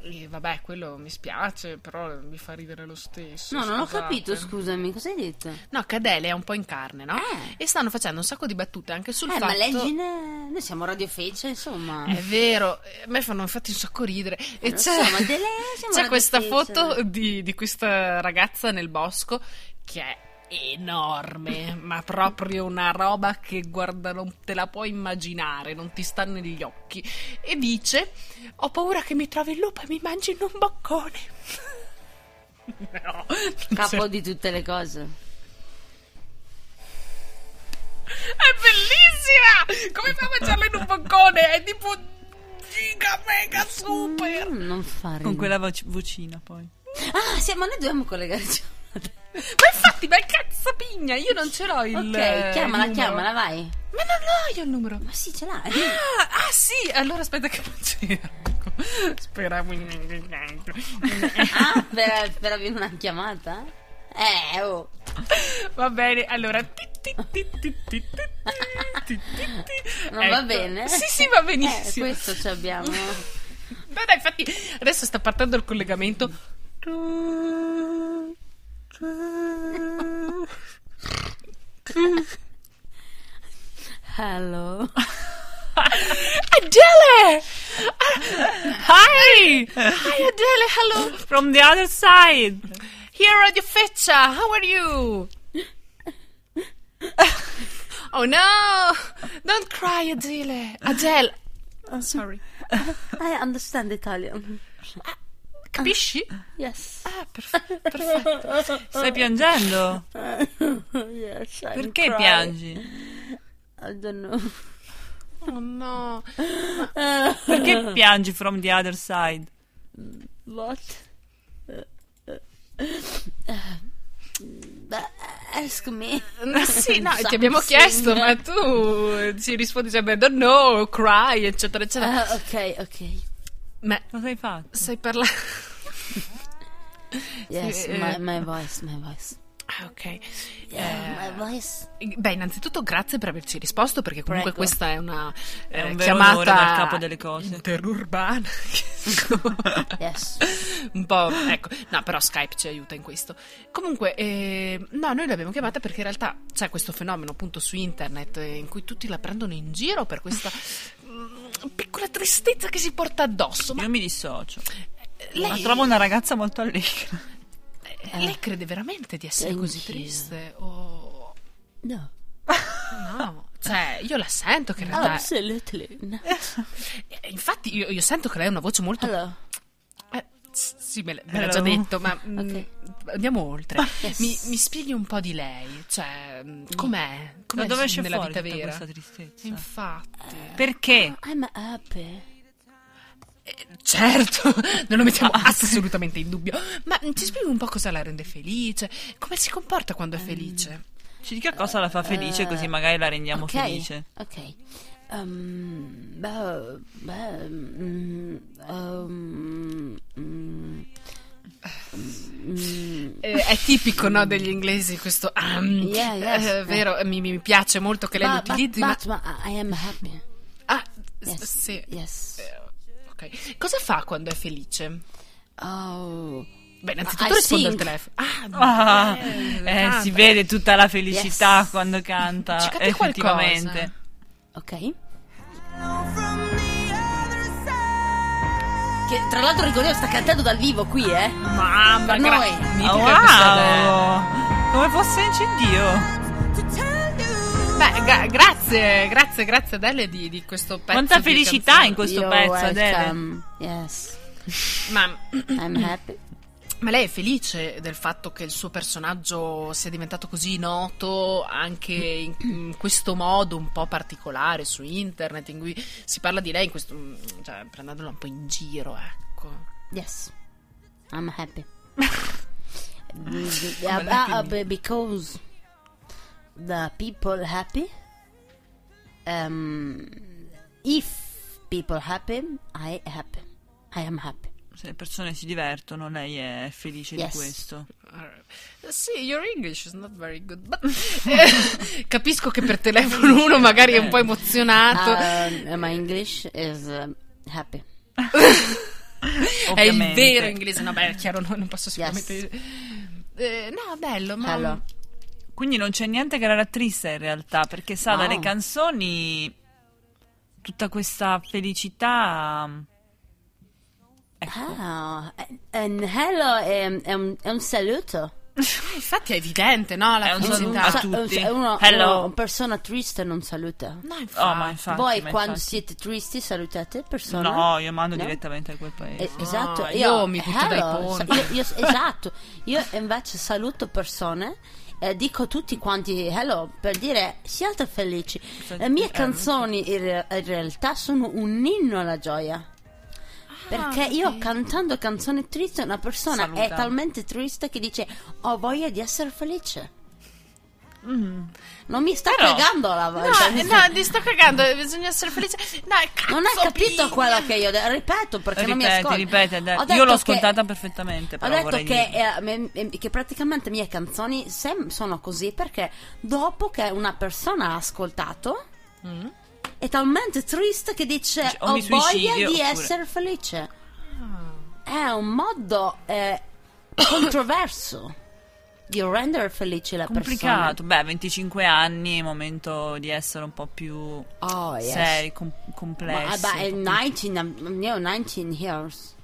E vabbè, quello mi spiace, però mi fa ridere lo stesso. No, non ho scusate. capito, scusami, cosa hai detto? No, che Adele è un po' in carne, no? Eh. E stanno facendo un sacco di battute anche sul eh, fatto... ma leggi, ne- noi siamo Radio insomma. È vero, a me fanno infatti un sacco ridere. E c'è, so, delle- c'è questa foto di, di questa ragazza nel bosco che è enorme, ma proprio una roba che guarda, non te la puoi immaginare, non ti sta negli occhi. E dice: Ho paura che mi trovi il lupo e mi mangi in un boccone. no, Capo c'è- di tutte le cose. È bellissima! Come fa a mangiarla in un boccone? È tipo giga mega super! Mm, non fare. Con quella voc- vocina poi. Ah, sì, ma noi dobbiamo collegarci. Ma infatti, ma cazzo pigna, io non ce l'ho il Ok, eh, chiamala, il chiamala, vai. Ma non ho io il numero. Ma sì, ce l'hai. Ah, ah sì, allora aspetta che non cerco. Speravo in Ah, per, per avere una chiamata? Eh, oh. Va bene, allora non ecco. va bene? Sì, sì, va benissimo. Eh, questo ci abbiamo. no, dai, infatti, adesso sta partendo il collegamento. Hello. Adele! Hi! Hi, Adele, hello. From the other side! Here at your feccia. How are you? oh no! Don't cry, Adele. Adele. Oh, sorry. I understand Italian. Capisci? Yes. Ah, perf- perfetto. Stai piangendo? yes I'm Perché crying. piangi? I don't know. Oh no. Perché piangi from the other side? What? Beh, ask me. Ma sì, no, ti abbiamo chiesto, ma tu ci rispondi sempre don't know, cry, eccetera, eccetera. Ah, ok, ok. Ma Cosa hai fatto? sai parlare? Yes, Sì, my, eh. my voice, my voice. Ah, ok. Yeah, Eh, my voice. Beh, innanzitutto grazie per averci risposto perché comunque Prego. questa è una È eh, un chiamata dal capo delle cose. interurbana. Yes. un po', ecco, no, però Skype ci aiuta in questo. Comunque, eh, no, noi l'abbiamo chiamata perché in realtà c'è questo fenomeno appunto su internet eh, in cui tutti la prendono in giro per questa mm, piccola tristezza che si porta addosso. Ma Io mi dissocio. Lei, La trovo una ragazza molto allegra. eh, lei crede veramente di essere così Anch'io. triste? O No. no? Cioè, io la sento che in realtà. Absolutely. No. Eh, Infatti, io, io sento che lei ha una voce molto. Hello. Eh, sì, me, l- me l'ha già detto, ma mm, Ok. andiamo oltre. Yes. Mi, mi spieghi un po' di lei, cioè, mm, com'è? Com'è Da dove esce nella fuori vita tutta vera? questa tristezza? Infatti, Perché? I'm happy. Eh, certo, non lo mettiamo assolutamente in dubbio. Ma mm, ci spieghi un po' cosa la rende felice? Come si comporta quando è felice? Ci dica cosa la fa felice, Eh, così magari la rendiamo ok, felice. Ok. Um, beh, beh, mm, um, mm, mm, Eh, è tipico, no, degli inglesi questo. um, Yeah, yes, eh, eh. vero, mi, mi piace molto che lei lo but, but, utilizzi. ma... but, ma I am happy. Ah, s- Yes. sì. Yes. Eh, ok. Cosa fa quando è felice? Oh. Beh, innanzitutto I risponde al telefono. Ah, Ah, eh, eh, si vede tutta la felicità Yes. quando canta. Ci effettivamente. Ok. Che tra l'altro ricordiamo sta cantando dal vivo qui, eh. Mamma Per gra- noi. Oh, wow! Come fosse in CD. Beh, gra- grazie, grazie, grazie Adele di, di questo pezzo. Quanta di felicità canzone. in questo You're pezzo, Adele. welcome. Yes. Ma, I'm happy. ma lei è felice del fatto che il suo personaggio sia diventato così noto anche in, in questo modo un po' particolare su internet, in cui si parla di lei in questo. cioè, prendendola un po' in giro, ecco. Yes. I'm happy. Uh, uh, quindi. because the people happy. Um, if people happy, I happy. I am happy. Se le persone si divertono, lei è felice Yes. di questo. Sì, your English is not very good. But, eh, capisco che per telefono uno magari è un po' emozionato. Uh, my English is uh, happy. è il vero inglese. No, beh, è chiaro, no, non posso sicuramente. Eh, no, bello, ma. Hello. Quindi non c'è niente che era triste in realtà, perché sa, No. dalle canzoni tutta questa felicità... Ecco. Ah, and hello è, è un, è un saluto. Infatti è evidente, no? La È un felicità. saluto. a tutti. Uno, Hello. uno- una persona triste non saluta. No, infatti. Oh, ma infatti, Voi ma quando infatti. siete tristi salutate persone? No, io mando No? direttamente a quel paese. Eh, esatto, No, io, io mi butto dai hello, ponti. io- io- esatto, io invece saluto persone e dico a tutti quanti hello per dire siate felici. Le mie Eh, canzoni in, re- in realtà sono un inno alla gioia. Perché io cantando canzoni tristi una persona Saluta. è talmente triste che dice ho voglia di essere felice. Non mi sta Mm. Però- cagando la No, voglia. eh, no, ti sto cagando, bisogna essere felici. No, cazzo, Non hai capito piglia. quello che io ho detto, ripeto perché non mi Ripeti, ascolti. ripeti. Ho Io l'ho ascoltata perfettamente, Ho detto che, eh, che praticamente le mie canzoni sono così perché dopo che una persona ha ascoltato Mm. è talmente triste che dice Dice, ho voglia di oppure- essere felice. Ah. È un modo eh, controverso di rendere felice la Complicato. Beh, 25 anni, momento di essere un po' più persona. Oh, yes. seri, com- Ma, complessi. but un po' 19, I'm new 19 years.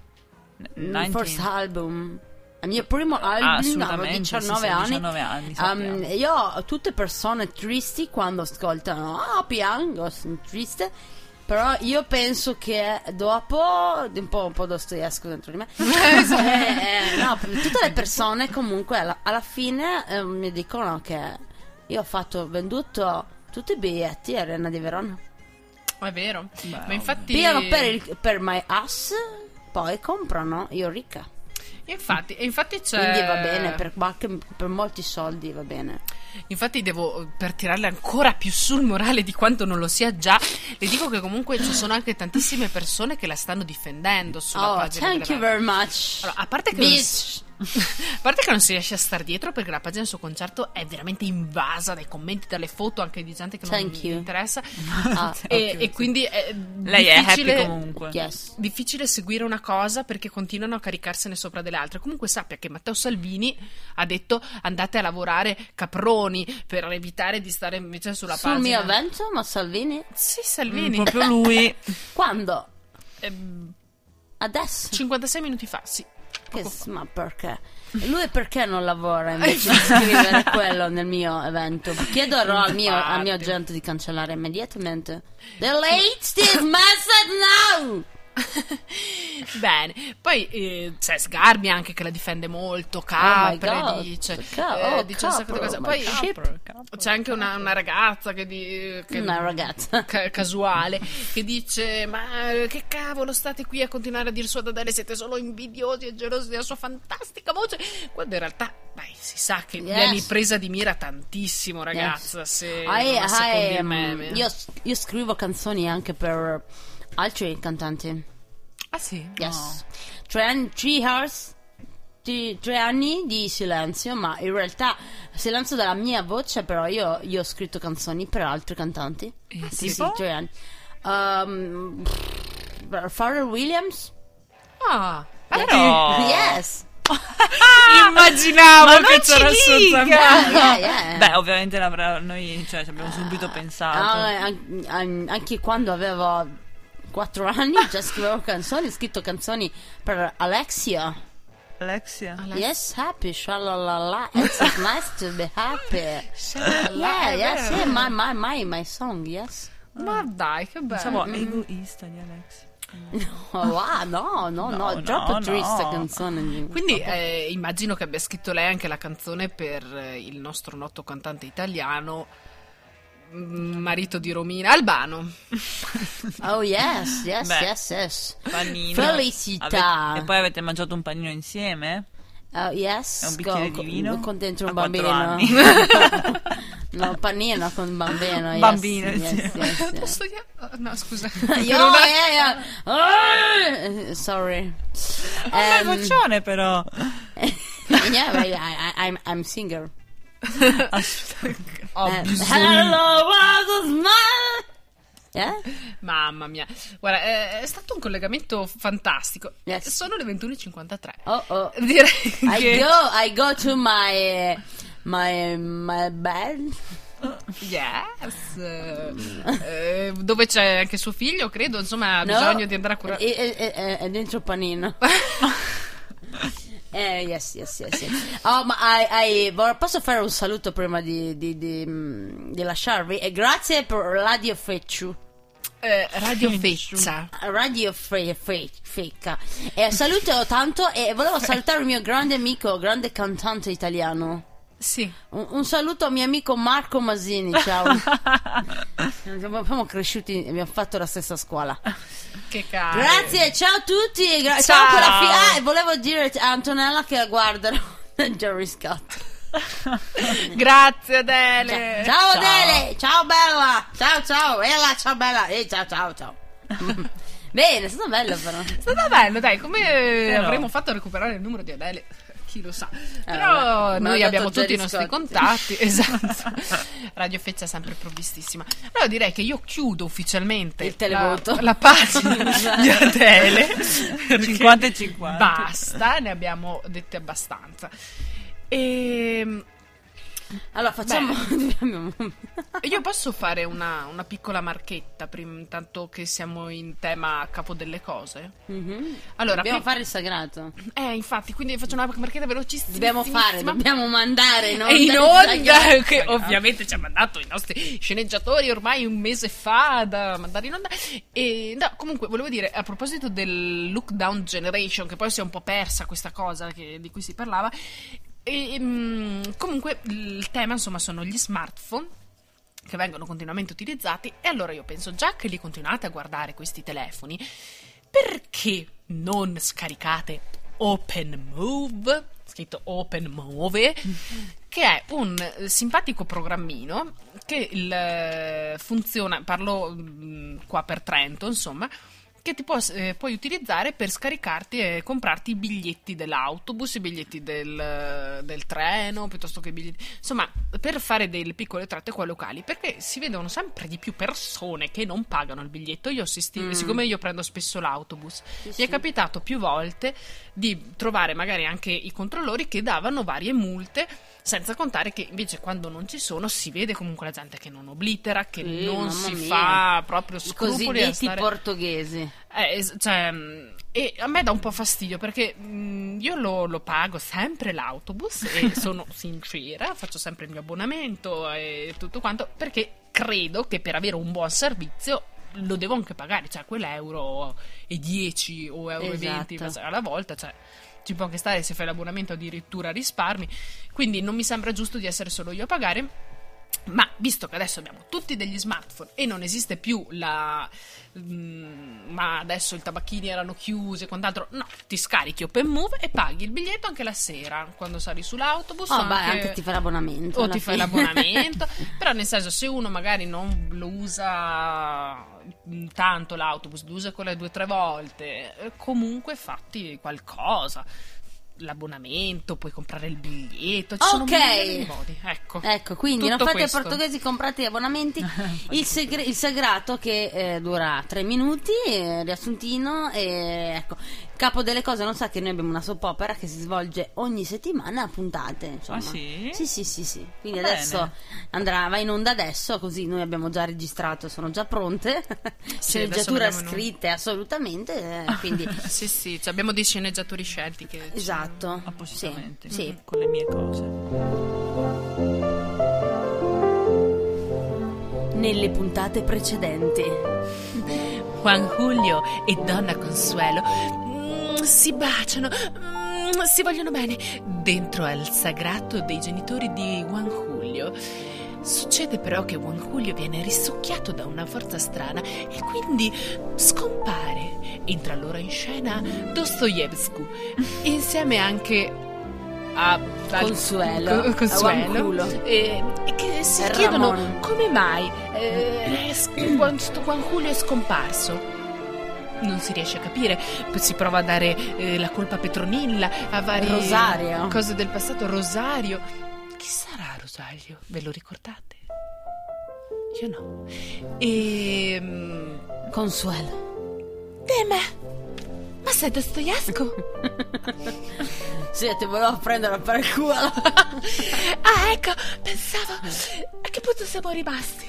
più- Il 19. first album. Il mio primo Ah, album avevo assolutamente, 19 sì, sì, anni. 19 anni, Um, io tutte persone tristi quando ascoltano, ah, piango, sono triste. Però io penso che dopo un po', un po' Dostoevsky dentro di me. eh, eh, no, tutte le persone comunque alla, alla fine eh, mi dicono che io ho fatto venduto tutti i biglietti a Arena di Verona. È vero. Beh, Ma infatti. Pigliano per, il, per my ass, poi comprano, io ricca. Infatti, infatti c'è. Quindi va bene, per, qualche- per molti soldi va bene. Infatti devo, per tirarle ancora più sul morale di quanto non lo sia già, le dico che comunque ci sono anche tantissime persone che la stanno difendendo sulla Oh, pagina thank you very much. Allora, a parte che Bitch. A parte che non si riesce a star dietro perché la pagina del suo concerto è veramente invasa dai commenti, dalle foto anche di gente che non Thank gli you. interessa. Ah, e, e quindi è Lei è happy difficile- comunque. yes. difficile seguire una cosa perché continuano a caricarsene sopra delle altre. Comunque sappia che Matteo Salvini ha detto andate a lavorare caproni per evitare di stare invece sulla Sul pagina. mio evento, ma Salvini? Sì, Mm, Salvini. proprio lui. Quando? Ehm, Adesso? 56 minuti fa, sì. Che ma perché? Lui perché non lavora invece di scrivere quello nel mio evento? Chiederò al mio, al mio agente di cancellare immediatamente. Delete this message now! Bene, poi eh, c'è Sgarbi anche che la difende molto, Oh Capre God. dice, Ca- eh, oh, dice un sacco di cose. my Poi ship. c'è anche una, una ragazza che, di, che- Una ragazza. ca- casuale che dice ma eh, che cavolo state qui a continuare a dire sua Adele siete solo invidiosi e gelosi della sua fantastica voce quando in realtà dai, si sa che Yes. vieni presa di mira tantissimo ragazza se I- I, um, io, io scrivo canzoni anche per altri cantanti. ah sì? Yes. Tre, anni- three hours, tre, tre anni di silenzio, ma in realtà silenzio della mia voce, però io, io ho scritto canzoni per altri cantanti. Eh, Sì, sì, tre anni. Um, Pharrell Williams? ah Però... Yes. immaginavo Ma non che c'era ci il dica! Yeah, yeah. Beh, ovviamente l'avrà, noi cioè, ci abbiamo subito pensato. Ah, an- an- anche quando avevo 4 anni già scrivevo canzoni, ho scritto canzoni per Alexia. Alexia. Yes, happy, shalalala. It's nice to be happy. Yeah, yes, yeah, my, my, my, my song, yes. ma dai che bello Pensavo egoista di Alexia. Oh, wow, no, no, no, No, troppo no, triste no. canzone. Quindi eh, immagino che abbia scritto lei anche la canzone per eh, il nostro noto cantante italiano, mm, marito di Romina, Albano. Oh, yes, yes, Beh. yes, yes. Panino. Felicità. Ave- E poi avete mangiato un panino insieme? Oh, yes. Un bicchiere con, di vino? con, dentro un bambino. no, panino con bambino. Yes, Bambino, yes, sì. yes, yes. Posso io- oh, No, scusa. Io, Non è- yeah, yeah. Sorry. Ah, Um, vocione però. yeah, but I, I, I'm, I'm singer. Ho Um, bisogno. Eh? Mamma mia, guarda, è, è stato un collegamento fantastico. Yes. Sono le 21.53. Oh oh. Direi I che go, I go to my, my, my bed. Yes. Eh, eh, dove c'è anche suo figlio, credo, insomma, ha No, bisogno di andare a curare. È, è- è- è dentro panino. Eh, yes, yes, yes, yes. Oh, ma I- I- posso fare un saluto prima di, di- di, mm, di lasciarvi? E grazie per Radio Fecciu. Eh, Radio Feccia. Radio Fe- Fe- Fecca. E saluto tanto e volevo salutare il mio grande amico, grande cantante italiano. Sì. Un, un saluto al mio amico Marco Masini, ciao. Siamo cresciuti, abbiamo fatto la stessa scuola. Che caro. Grazie, ciao a tutti. gra- Ciao. ciao fi- ah, e volevo dire a Antonella che la guardano. Jerry Scott. Grazie Adele. Ciao, Adele, ciao bella. Ciao ciao, Ella, ciao bella. E ciao ciao ciao. Bene, è stato bello però. È stato bello, dai, come Però- avremmo fatto a recuperare il numero di Adele? Chi lo sa. vabbè. Però Ma noi abbiamo tutti i nostri contatti. Esatto. Radio Feccia è sempre provvistissima. Allora direi che io chiudo ufficialmente Il televoto. La, la pagina di Adele. perché 50 e 50. Basta, ne abbiamo dette abbastanza. E Allora facciamo. io posso fare una, una piccola marchetta, prima, intanto che siamo in tema capo delle cose? Mhm. Allora, Dobbiamo pri- fare il sagrato. Eh, infatti, quindi faccio una marchetta velocissima. Dobbiamo fare, dobbiamo mandare in onda. In onda, che ovviamente ci ha mandato i nostri sceneggiatori ormai un mese fa da mandare in onda. E no, comunque, volevo dire, a proposito del look down generation, che poi si è un po' persa questa cosa che- di cui si parlava. E, mm, comunque, il tema, insomma, sono gli smartphone che vengono continuamente utilizzati. E allora io penso, già che li continuate a guardare questi telefoni, perché non scaricate Open Move? Scritto Open Move, che è un eh, simpatico programmino che il, eh, funziona, parlo mm, qua per Trento, insomma, che ti può, eh, puoi utilizzare per scaricarti e comprarti i biglietti dell'autobus, i biglietti del, del treno, piuttosto che i biglietti... Insomma, per fare delle piccole tratte qua locali, perché si vedono sempre di più persone che non pagano il biglietto. Io assisti, siccome io prendo spesso l'autobus, mi è capitato più volte di trovare magari anche i controllori che davano varie multe, senza contare che invece quando non ci sono si vede comunque la gente che non oblitera, che Sì, non si mia. fa proprio I scrupoli a cosiddetti stare... portoghesi. Eh, cioè, mh, e a me dà un po' fastidio perché mh, io lo, lo pago sempre l'autobus e sono sincera, faccio sempre il mio abbonamento e tutto quanto perché credo che per avere un buon servizio lo devo anche pagare, cioè quell'euro e 10 o euro e 20 Esatto. alla volta, cioè ci può anche stare se fai l'abbonamento addirittura risparmi, quindi non mi sembra giusto di essere solo io a pagare. Ma visto che adesso abbiamo tutti degli smartphone e non esiste più la. mm, ma adesso i tabacchini erano chiusi e quant'altro, no, ti scarichi Open Move e paghi il biglietto anche la sera quando sali sull'autobus. Oh, beh, anche ti fai l'abbonamento. o ti fai fine. l'abbonamento. Però, nel senso, se uno magari non lo usa tanto l'autobus, lo usa quelle due o tre volte, eh, comunque fatti qualcosa. L'abbonamento, puoi comprare il biglietto. Ci sono Ok. milioni di modi. Ecco. Ecco, quindi non fate questo. portoghesi, comprate gli abbonamenti. il, segre- il sagrato che eh, dura tre minuti, eh, riassuntino. E ecco, capo delle cose non sa che noi abbiamo una soap opera che si svolge ogni settimana a puntate. Insomma. Ah, sì? Sì, sì, sì, sì. Quindi Va adesso bene. andrà, va in onda adesso, così noi abbiamo già registrato, sono già pronte. in onda. scritte assolutamente. eh, quindi, Sì, sì, cioè abbiamo dei sceneggiatori scelti che esatto. appositamente Sì, sì. con le mie cose. Nelle puntate precedenti. Juan Julio e Donna Consuelo si baciano, mm, si vogliono bene dentro al sagrato dei genitori di Juan Julio. Succede però che Juan Julio viene risucchiato da una forza strana e quindi scompare. Entra allora in scena Dostoevsky insieme anche a Consuelo, Co- a Consuelo Juanculo. e, e che si chiedono Ramon. come mai eh, Juan Julio è scomparso. Non si riesce a capire, si prova a dare eh, la colpa a Petronilla, a varie Rosario. cose del passato. Rosario, chi sarà Rosario? Ve lo ricordate? io no. E... mm, Consuelo. Dime, ma sei Dostoevsky? Sì, ti volevo prendere per il culo. ah, ecco, pensavo... A che punto siamo rimasti?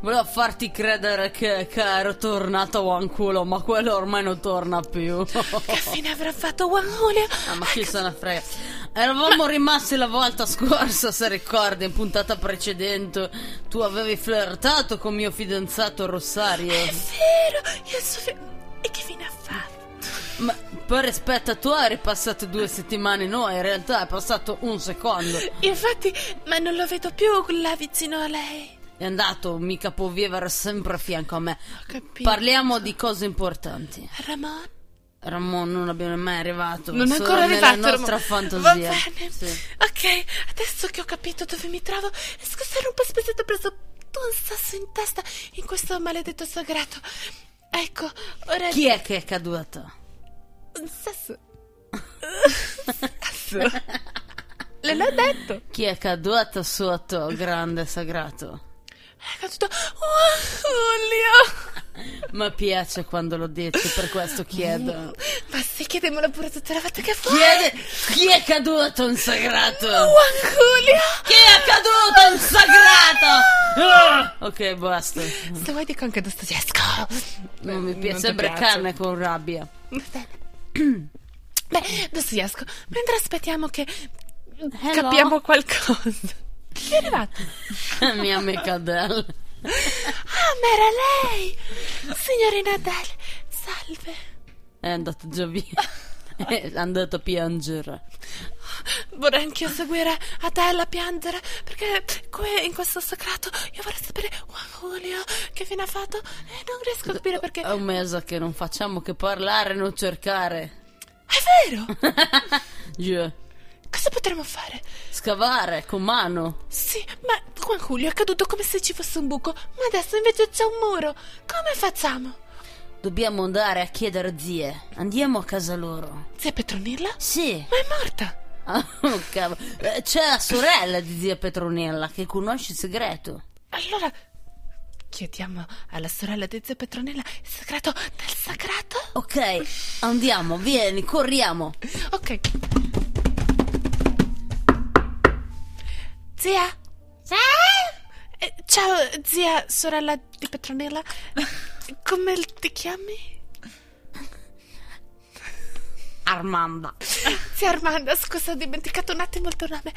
Volevo farti credere che, che ero tornato a Wanculo, ma quello ormai non torna più. Che fine avrà fatto Juan Julio? Ah, ma chi se ne frega? Eravamo rimasti la volta scorsa, se ricordi, in puntata precedente. Tu avevi flirtato con mio fidanzato Rosario. È vero, io so... E che fine ha fatto? Ma per rispetto a tu eri passato due settimane, no, in realtà è passato un secondo. Infatti, ma non lo vedo più là vicino a lei. È andato, mica può vivere sempre a fianco a me. Parliamo di cose importanti. Ramon? Ramon non abbiamo mai arrivato. Non è ancora nella arrivato. nostra Ramon. fantasia. Va bene. Sì. Ok, adesso che ho capito dove mi trovo, scusate un po' spezzetto ho preso un sasso in testa in questo maledetto sagrato. Ecco, ora... Chi è che è caduto? Un sasso. sasso. Le l'ho detto. Chi è caduto sotto, grande sagrato? È caduto... Oh, Giulio! Mi piace quando lo dici, per questo chiedo. Ma sì, chiedemelo pure tutte le volte che vuoi. Chiede chi è caduto in sagrato? Juan Julio! Chi è caduto in sagrato? Ah! Ok, basta. Se vuoi dico anche Dostoevsky. Non mi Non piace sempre piace? carne con rabbia. Beh, Dostoevsky, mentre aspettiamo che capiamo qualcosa. Chi è arrivato? Mia amica Adele. Ah, ma era lei! Signorina Adele, salve. È andato già via. È andato a piangere. Vorrei anch'io seguire Adele a piangere, perché qui in questo sacrato io vorrei sapere Juan Julio che fine ha fatto e non riesco a capire perché... È un mese che non facciamo che parlare e non cercare. È vero! Giù. Cosa potremmo fare? Scavare con mano. Sì, ma Juan Julio è caduto come se ci fosse un buco, ma adesso invece c'è un muro. Come facciamo? Dobbiamo andare a chiedere zie. Andiamo a casa loro. Zia Petronilla? Sì. Ma è morta! Ah, oh, cavolo. Eh, C'è la sorella di zia Petronella che conosce il segreto. Allora chiediamo alla sorella di zia Petronella il segreto del sagrato? Ok, andiamo, vieni, corriamo. Ok. Zia? Sì? Eh, ciao, zia, sorella di Petronella. Come ti chiami? Armanda. Zia Armanda, scusa, ho dimenticato un attimo il tuo nome.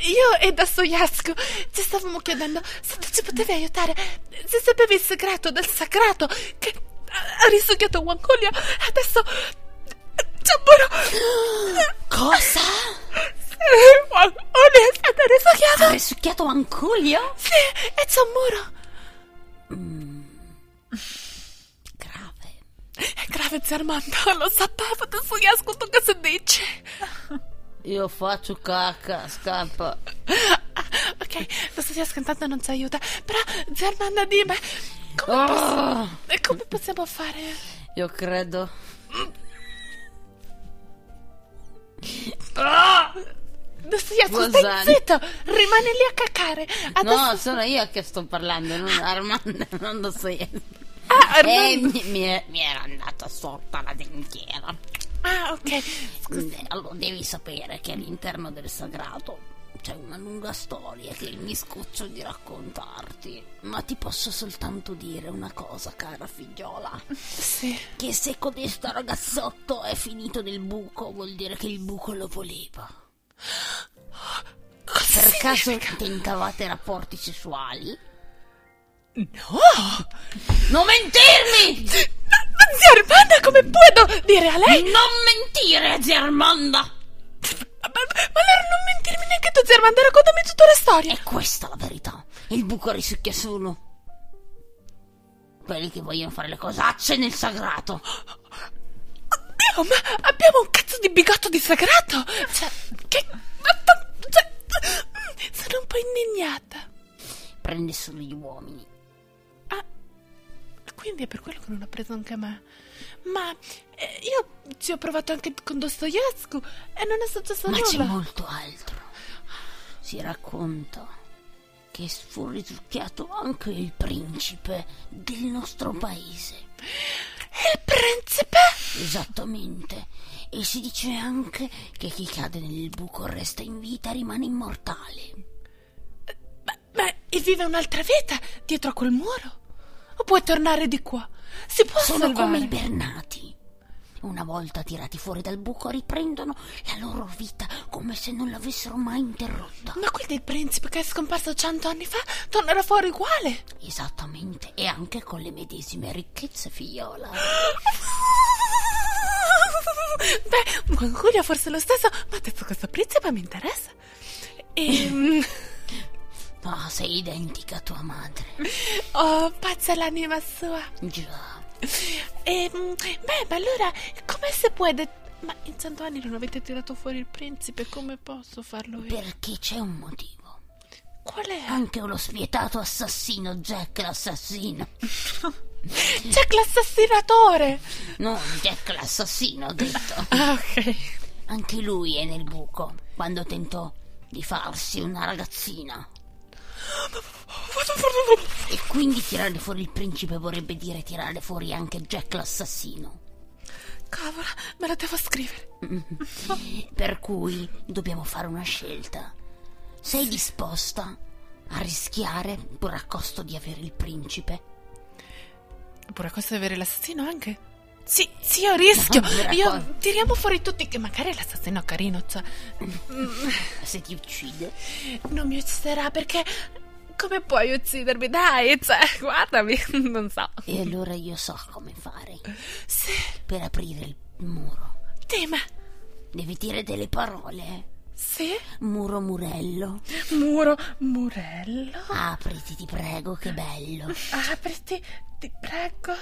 Io e Dostoevsky ci stavamo chiedendo se tu ci potevi aiutare, se sapevi il segreto del sagrato che ha risucchiato Julio. Adesso muro. Cosa? Juan Julio è stato risucchiato. Ha risucchiato Manculio? Sì, e c'è un muro. Grave. È grave, zia Armanda, lo sapevo, tu che si dice? Io faccio cacca, scappa. Ah, ok, Dostoevsky intanto non ci aiuta, però zia dimmi, come, poss- Oh, e come possiamo fare? io credo. Dostoevsky, stai zitto, rimani lì a cacare. Adesso... No, sono io che sto parlando, non Armanda, non lo so io. Ah, E Armando. mi, mi mi era andata sotto la dentiera. Ah, ok. Eh, Allora, devi sapere che all'interno del sagrato c'è una lunga storia che mi scoccio di raccontarti. Ma ti posso soltanto dire una cosa, cara figliola. Sì. Che se codesto ragazzotto è finito nel buco, vuol dire che il buco lo voleva. Cosa Per caso significa? tentavate rapporti sessuali? No! Non mentirmi! Ma zia Armanda, come puedo dire a lei? Non mentire, zia Armanda! Ma, ma- ma allora non mentirmi neanche tu, zia Armanda, raccontami tutta la storia. È questa la verità. Il buco risucchia solo. Quelli che vogliono fare le cosacce nel sagrato. Oddio, ma abbiamo un cazzo di bigotto di sagrato! Cioè, che... ma- ma- cioè, mm, sono un po' indignata. Prende solo gli uomini. Ah, quindi è per quello che non ha preso anche me. Ma eh, io ci ho provato anche con Dostoevsky e non è successo Ma c'è nulla. molto altro. Si racconta che fu risucchiato anche il principe del nostro paese. Il principe? Esattamente. E si dice anche che chi cade nel buco resta in vita e rimane immortale. Beh, e vive un'altra vita dietro a quel muro? O puoi tornare di qua? Si può Sono salvare? come i bernati. Una volta tirati fuori dal buco riprendono la loro vita come se non l'avessero mai interrotta. Ma quindi il principe che è scomparso cento anni fa tornerà fuori uguale? Esattamente, e anche con le medesime ricchezze, figliola. Beh, con Giulia forse lo stesso, ma detto questo principe mi interessa. E... No, sei identica a tua madre. oh, pazza l'anima sua. Già. E, beh, ma allora, come si può... det- ma in cento anni non avete tirato fuori il principe, come posso farlo io? Perché c'è un motivo. Qual è? Anche lo spietato assassino Jack l'assassino. Jack l'assassinatore! No, Jack l'assassino, ho detto. Ah, ok. Anche lui è nel buco quando tentò di farsi una ragazzina. E quindi tirare fuori il principe vorrebbe dire tirare fuori anche Jack l'assassino. Cavolo, me la devo scrivere. Per cui dobbiamo fare una scelta. Sei disposta a rischiare pur a costo di avere il principe? Pure a costo di avere l'assassino anche? Sì, sì, io rischio. No, Io tiriamo fuori tutti. Che magari l'assassino è carino, cioè. Se ti uccide. Non mi ucciderà perché. Come puoi uccidermi? Dai, cioè, guardami. Non so. E allora io so come fare. Sì, Per aprire il muro. tema. Devi dire delle parole. Sì. Muro murello. Muro, murello. Apriti, ti prego, che bello. Apriti, ti prego.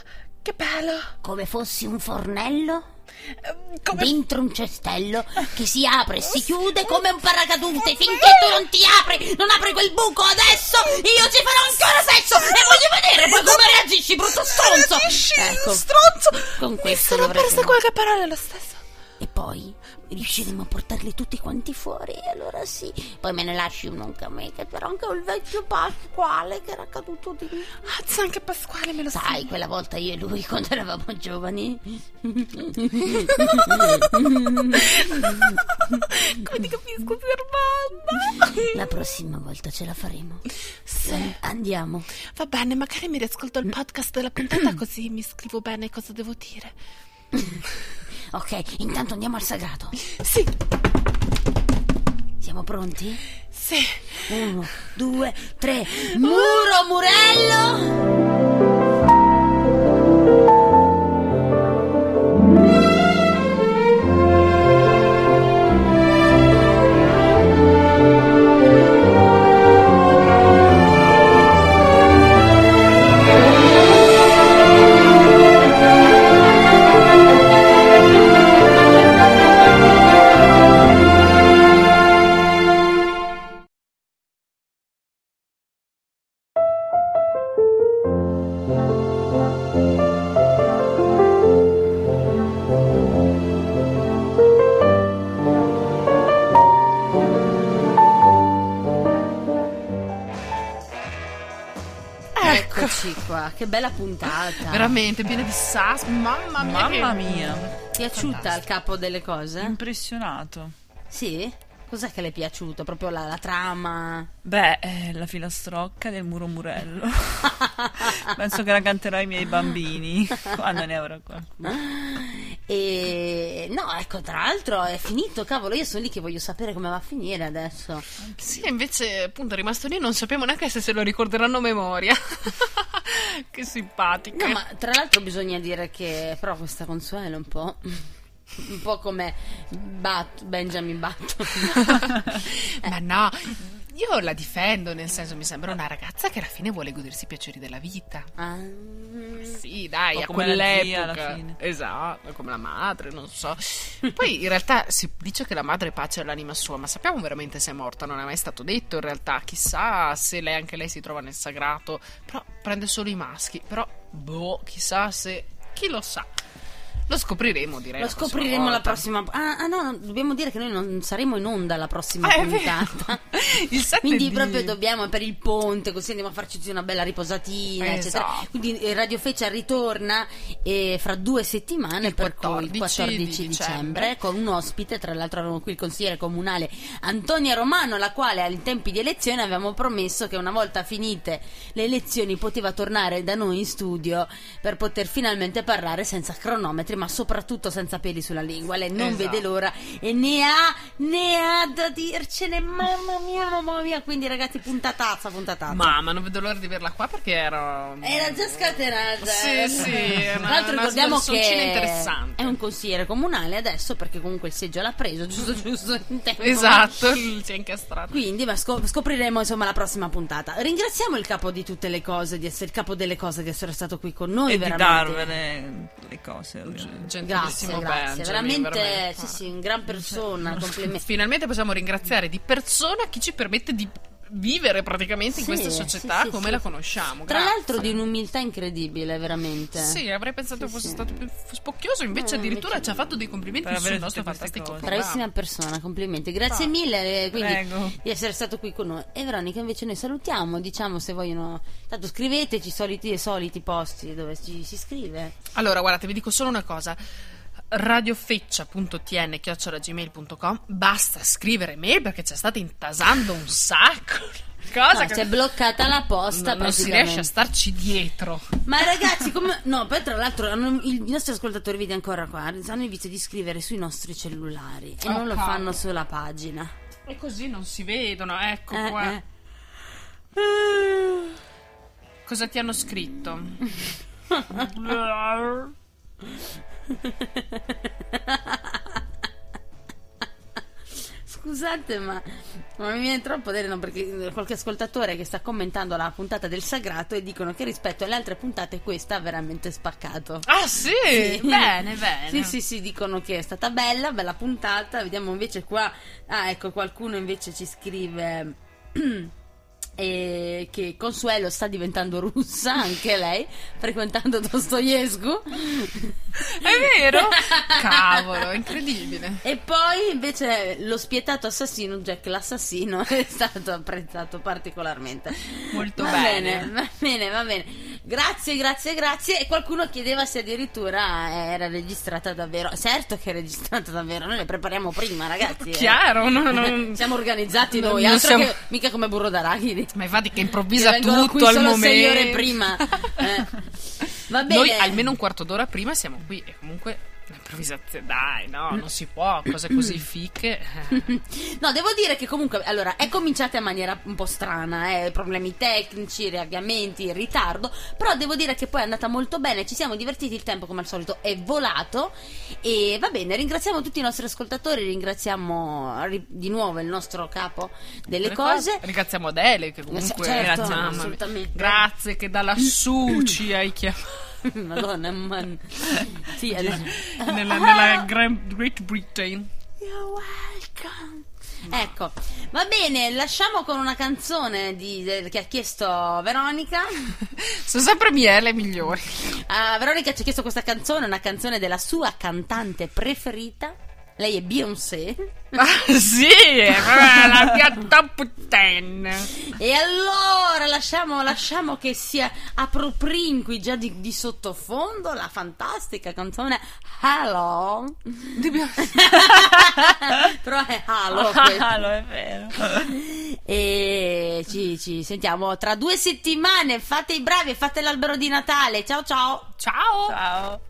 Che bello. Come fossi un fornello Ehm, Come dentro un cestello che si apre e si chiude come un paracadute. Finché tu non ti apri, non apri quel buco adesso, io ci farò ancora sesso e voglio vedere poi come reagisci, brutto stronzo. Ecco, stronzo. con Mi questo sono dovrei persa qualche parola lo stesso. E poi riusciremo a portarli tutti quanti fuori, e allora sì. Poi me ne lasci uno anche a me, che però anche il vecchio Pasquale che era caduto di c'è anche Pasquale, me lo Sai, quella volta io e lui quando eravamo giovani. Quindi capisco servanda. La prossima volta ce la faremo. Sì. An- Andiamo. Va bene, magari mi riascolto il podcast della puntata così mi scrivo bene cosa devo dire. Ok, intanto andiamo al sagrato. Sì, Siamo pronti? sì. Uno, due, tre. Muro, murello! Puntata. Veramente piena di sas. Mamma mia. Mamma mia, Piaciuta al capo delle cose? impressionato. Sì? Cos'è che le è piaciuto? Proprio la, la trama? Beh, eh, la filastrocca del muro murello. Penso che la canterò ai miei bambini quando ne avrò qualcuno. E no, ecco, tra l'altro è finito, cavolo, io sono lì che voglio sapere come va a finire adesso. Sì, invece appunto è rimasto lì, non sappiamo neanche se se lo ricorderanno a memoria. che simpatico. No, ma tra l'altro bisogna dire che però questa Consuelo è un po'... Un po' come Bat- Benjamin Button. Ma no, io la difendo, nel senso mi sembra una ragazza che alla fine vuole godersi i piaceri della vita. Ah, Sì, dai, a quell'epoca. alla fine. Esatto, come la madre, non so. Poi in realtà si dice che la madre pace all'anima sua, ma sappiamo veramente se è morta? Non è mai stato detto in realtà. Chissà se lei, anche lei si trova nel sagrato. Però prende solo i maschi. Però, boh, chissà se. Chi lo sa. Lo scopriremo, direi. Lo la scopriremo la prossima. Ah, ah, no, no, dobbiamo dire che noi non saremo in onda la prossima Ah, puntata. Il 7 Quindi di- proprio dobbiamo per il ponte, così andiamo a farci una bella riposatina, eccetera. Esatto. Quindi eh, Radio Feccia ritorna eh, fra due settimane Il per cui il 14 14 di dicembre. dicembre. con un ospite, tra l'altro avevamo qui il consigliere comunale Antonia Romano, la quale ai tempi di elezione avevamo promesso che una volta finite le elezioni poteva tornare da noi in studio per poter finalmente parlare senza cronometri, ma soprattutto senza peli sulla lingua. Lei non Esatto. vede l'ora e ne ha, ne ha da dircene, mamma mia, mamma mia. Quindi ragazzi, puntatazza, puntatazza. Mamma, non vedo l'ora di averla qua perché ero. Era già scatenata. Sì, sì, Tra l'altro ricordiamo che interessante. è un consigliere comunale adesso perché comunque il seggio l'ha preso, giusto giusto in tempo. Esatto, si è incastrato. Quindi ma scop- scopriremo insomma la prossima puntata. Ringraziamo il capo di tutte le cose, di essere il capo delle cose, di essere stato qui con noi. e di veramente. darvele le cose. ovviamente. Grazie, Gentilissimo grazie, Benjamin, veramente, sì, sì, un gran persona. Finalmente possiamo ringraziare di persona chi ci permette di vivere praticamente in questa società sì, come sì. la conosciamo. Tra Grazie. l'altro di un'umiltà incredibile, veramente. Sì, avrei pensato Sì, fosse sì. stato più spocchioso, invece No, addirittura invece ci ha fatto dei complimenti Per sul nostro fantastico cose. Bravissima persona, complimenti. Grazie Ah. mille eh, quindi, di essere stato qui con noi. E Veronica, invece, noi salutiamo. Diciamo se vogliono. Tanto scriveteci i soliti e soliti posti dove ci si scrive. Allora, guardate, vi dico solo una cosa. radiofeccia.tn.gmail.com Basta scrivere mail perché ci state intasando un sacco. Cosa No, che si è bloccata la posta. non, non si riesce a starci dietro. Ma ragazzi, come... no, poi tra l'altro hanno- i nostri ascoltatori, vedi ancora qua, hanno il vizio di scrivere sui nostri cellulari e Oh, non lo cavolo. fanno sulla pagina. E così non si vedono, ecco Eh, qua. eh. Cosa ti hanno scritto? Scusate, ma, ma mi viene troppo da perché qualche ascoltatore che sta commentando la puntata del Sagrato e dicono che rispetto alle altre puntate questa ha veramente spaccato. Ah sì? Bene, bene. Sì, sì, sì, dicono che è stata bella, bella puntata. Vediamo invece qua. Ah, ecco, qualcuno invece ci scrive. eh, che Consuelo sta diventando russa, anche lei, frequentando Dostoevsky. È vero? Cavolo, incredibile. E poi invece lo spietato assassino, Jack l'assassino, è stato apprezzato particolarmente. Molto va bene. Va bene, va bene. Grazie, grazie, grazie. E qualcuno chiedeva se addirittura era registrata davvero. Certo che è registrata davvero, noi le prepariamo prima, ragazzi. eh. Chiaro, no, no. Siamo organizzati noi, non altro siamo- che mica come burro d'arachidi. Ma infatti che Che improvvisa qui tutto al solo momento. sei ore prima. Eh. Va bene. Noi almeno un quarto d'ora prima siamo qui e comunque l'improvvisazione, dai, no, non si può, cose così fiche. eh. No, devo dire che comunque, allora, è cominciata in maniera un po' strana, eh, problemi tecnici, riavviamenti, ritardo, però devo dire che poi è andata molto bene, ci siamo divertiti, il tempo come al solito è volato e va bene, ringraziamo tutti i nostri ascoltatori, ringraziamo ri- di nuovo il nostro capo delle cose. Ringraziamo Adele che comunque Certo, mia. assolutamente. Grazie che da lassù ci hai chiamato Madonna, man. Sì, adesso- nella, nella Gran- Great Britain. You're welcome. Ecco, va bene, lasciamo con una canzone di- del- che ha chiesto Veronica. Sono sempre mie le migliori. Ah, Veronica ci ha chiesto questa canzone, una canzone della sua cantante preferita. Lei è Beyoncé. Ah, sì, è la mia top ten. E allora lasciamo, lasciamo che sia approprinqui già di, di sottofondo la fantastica canzone Hello. Però è Halo. questa. Ah, lo è vero. E ci, ci sentiamo tra due settimane. Fate i bravi e fate l'albero di Natale. Ciao ciao. Ciao. Ciao.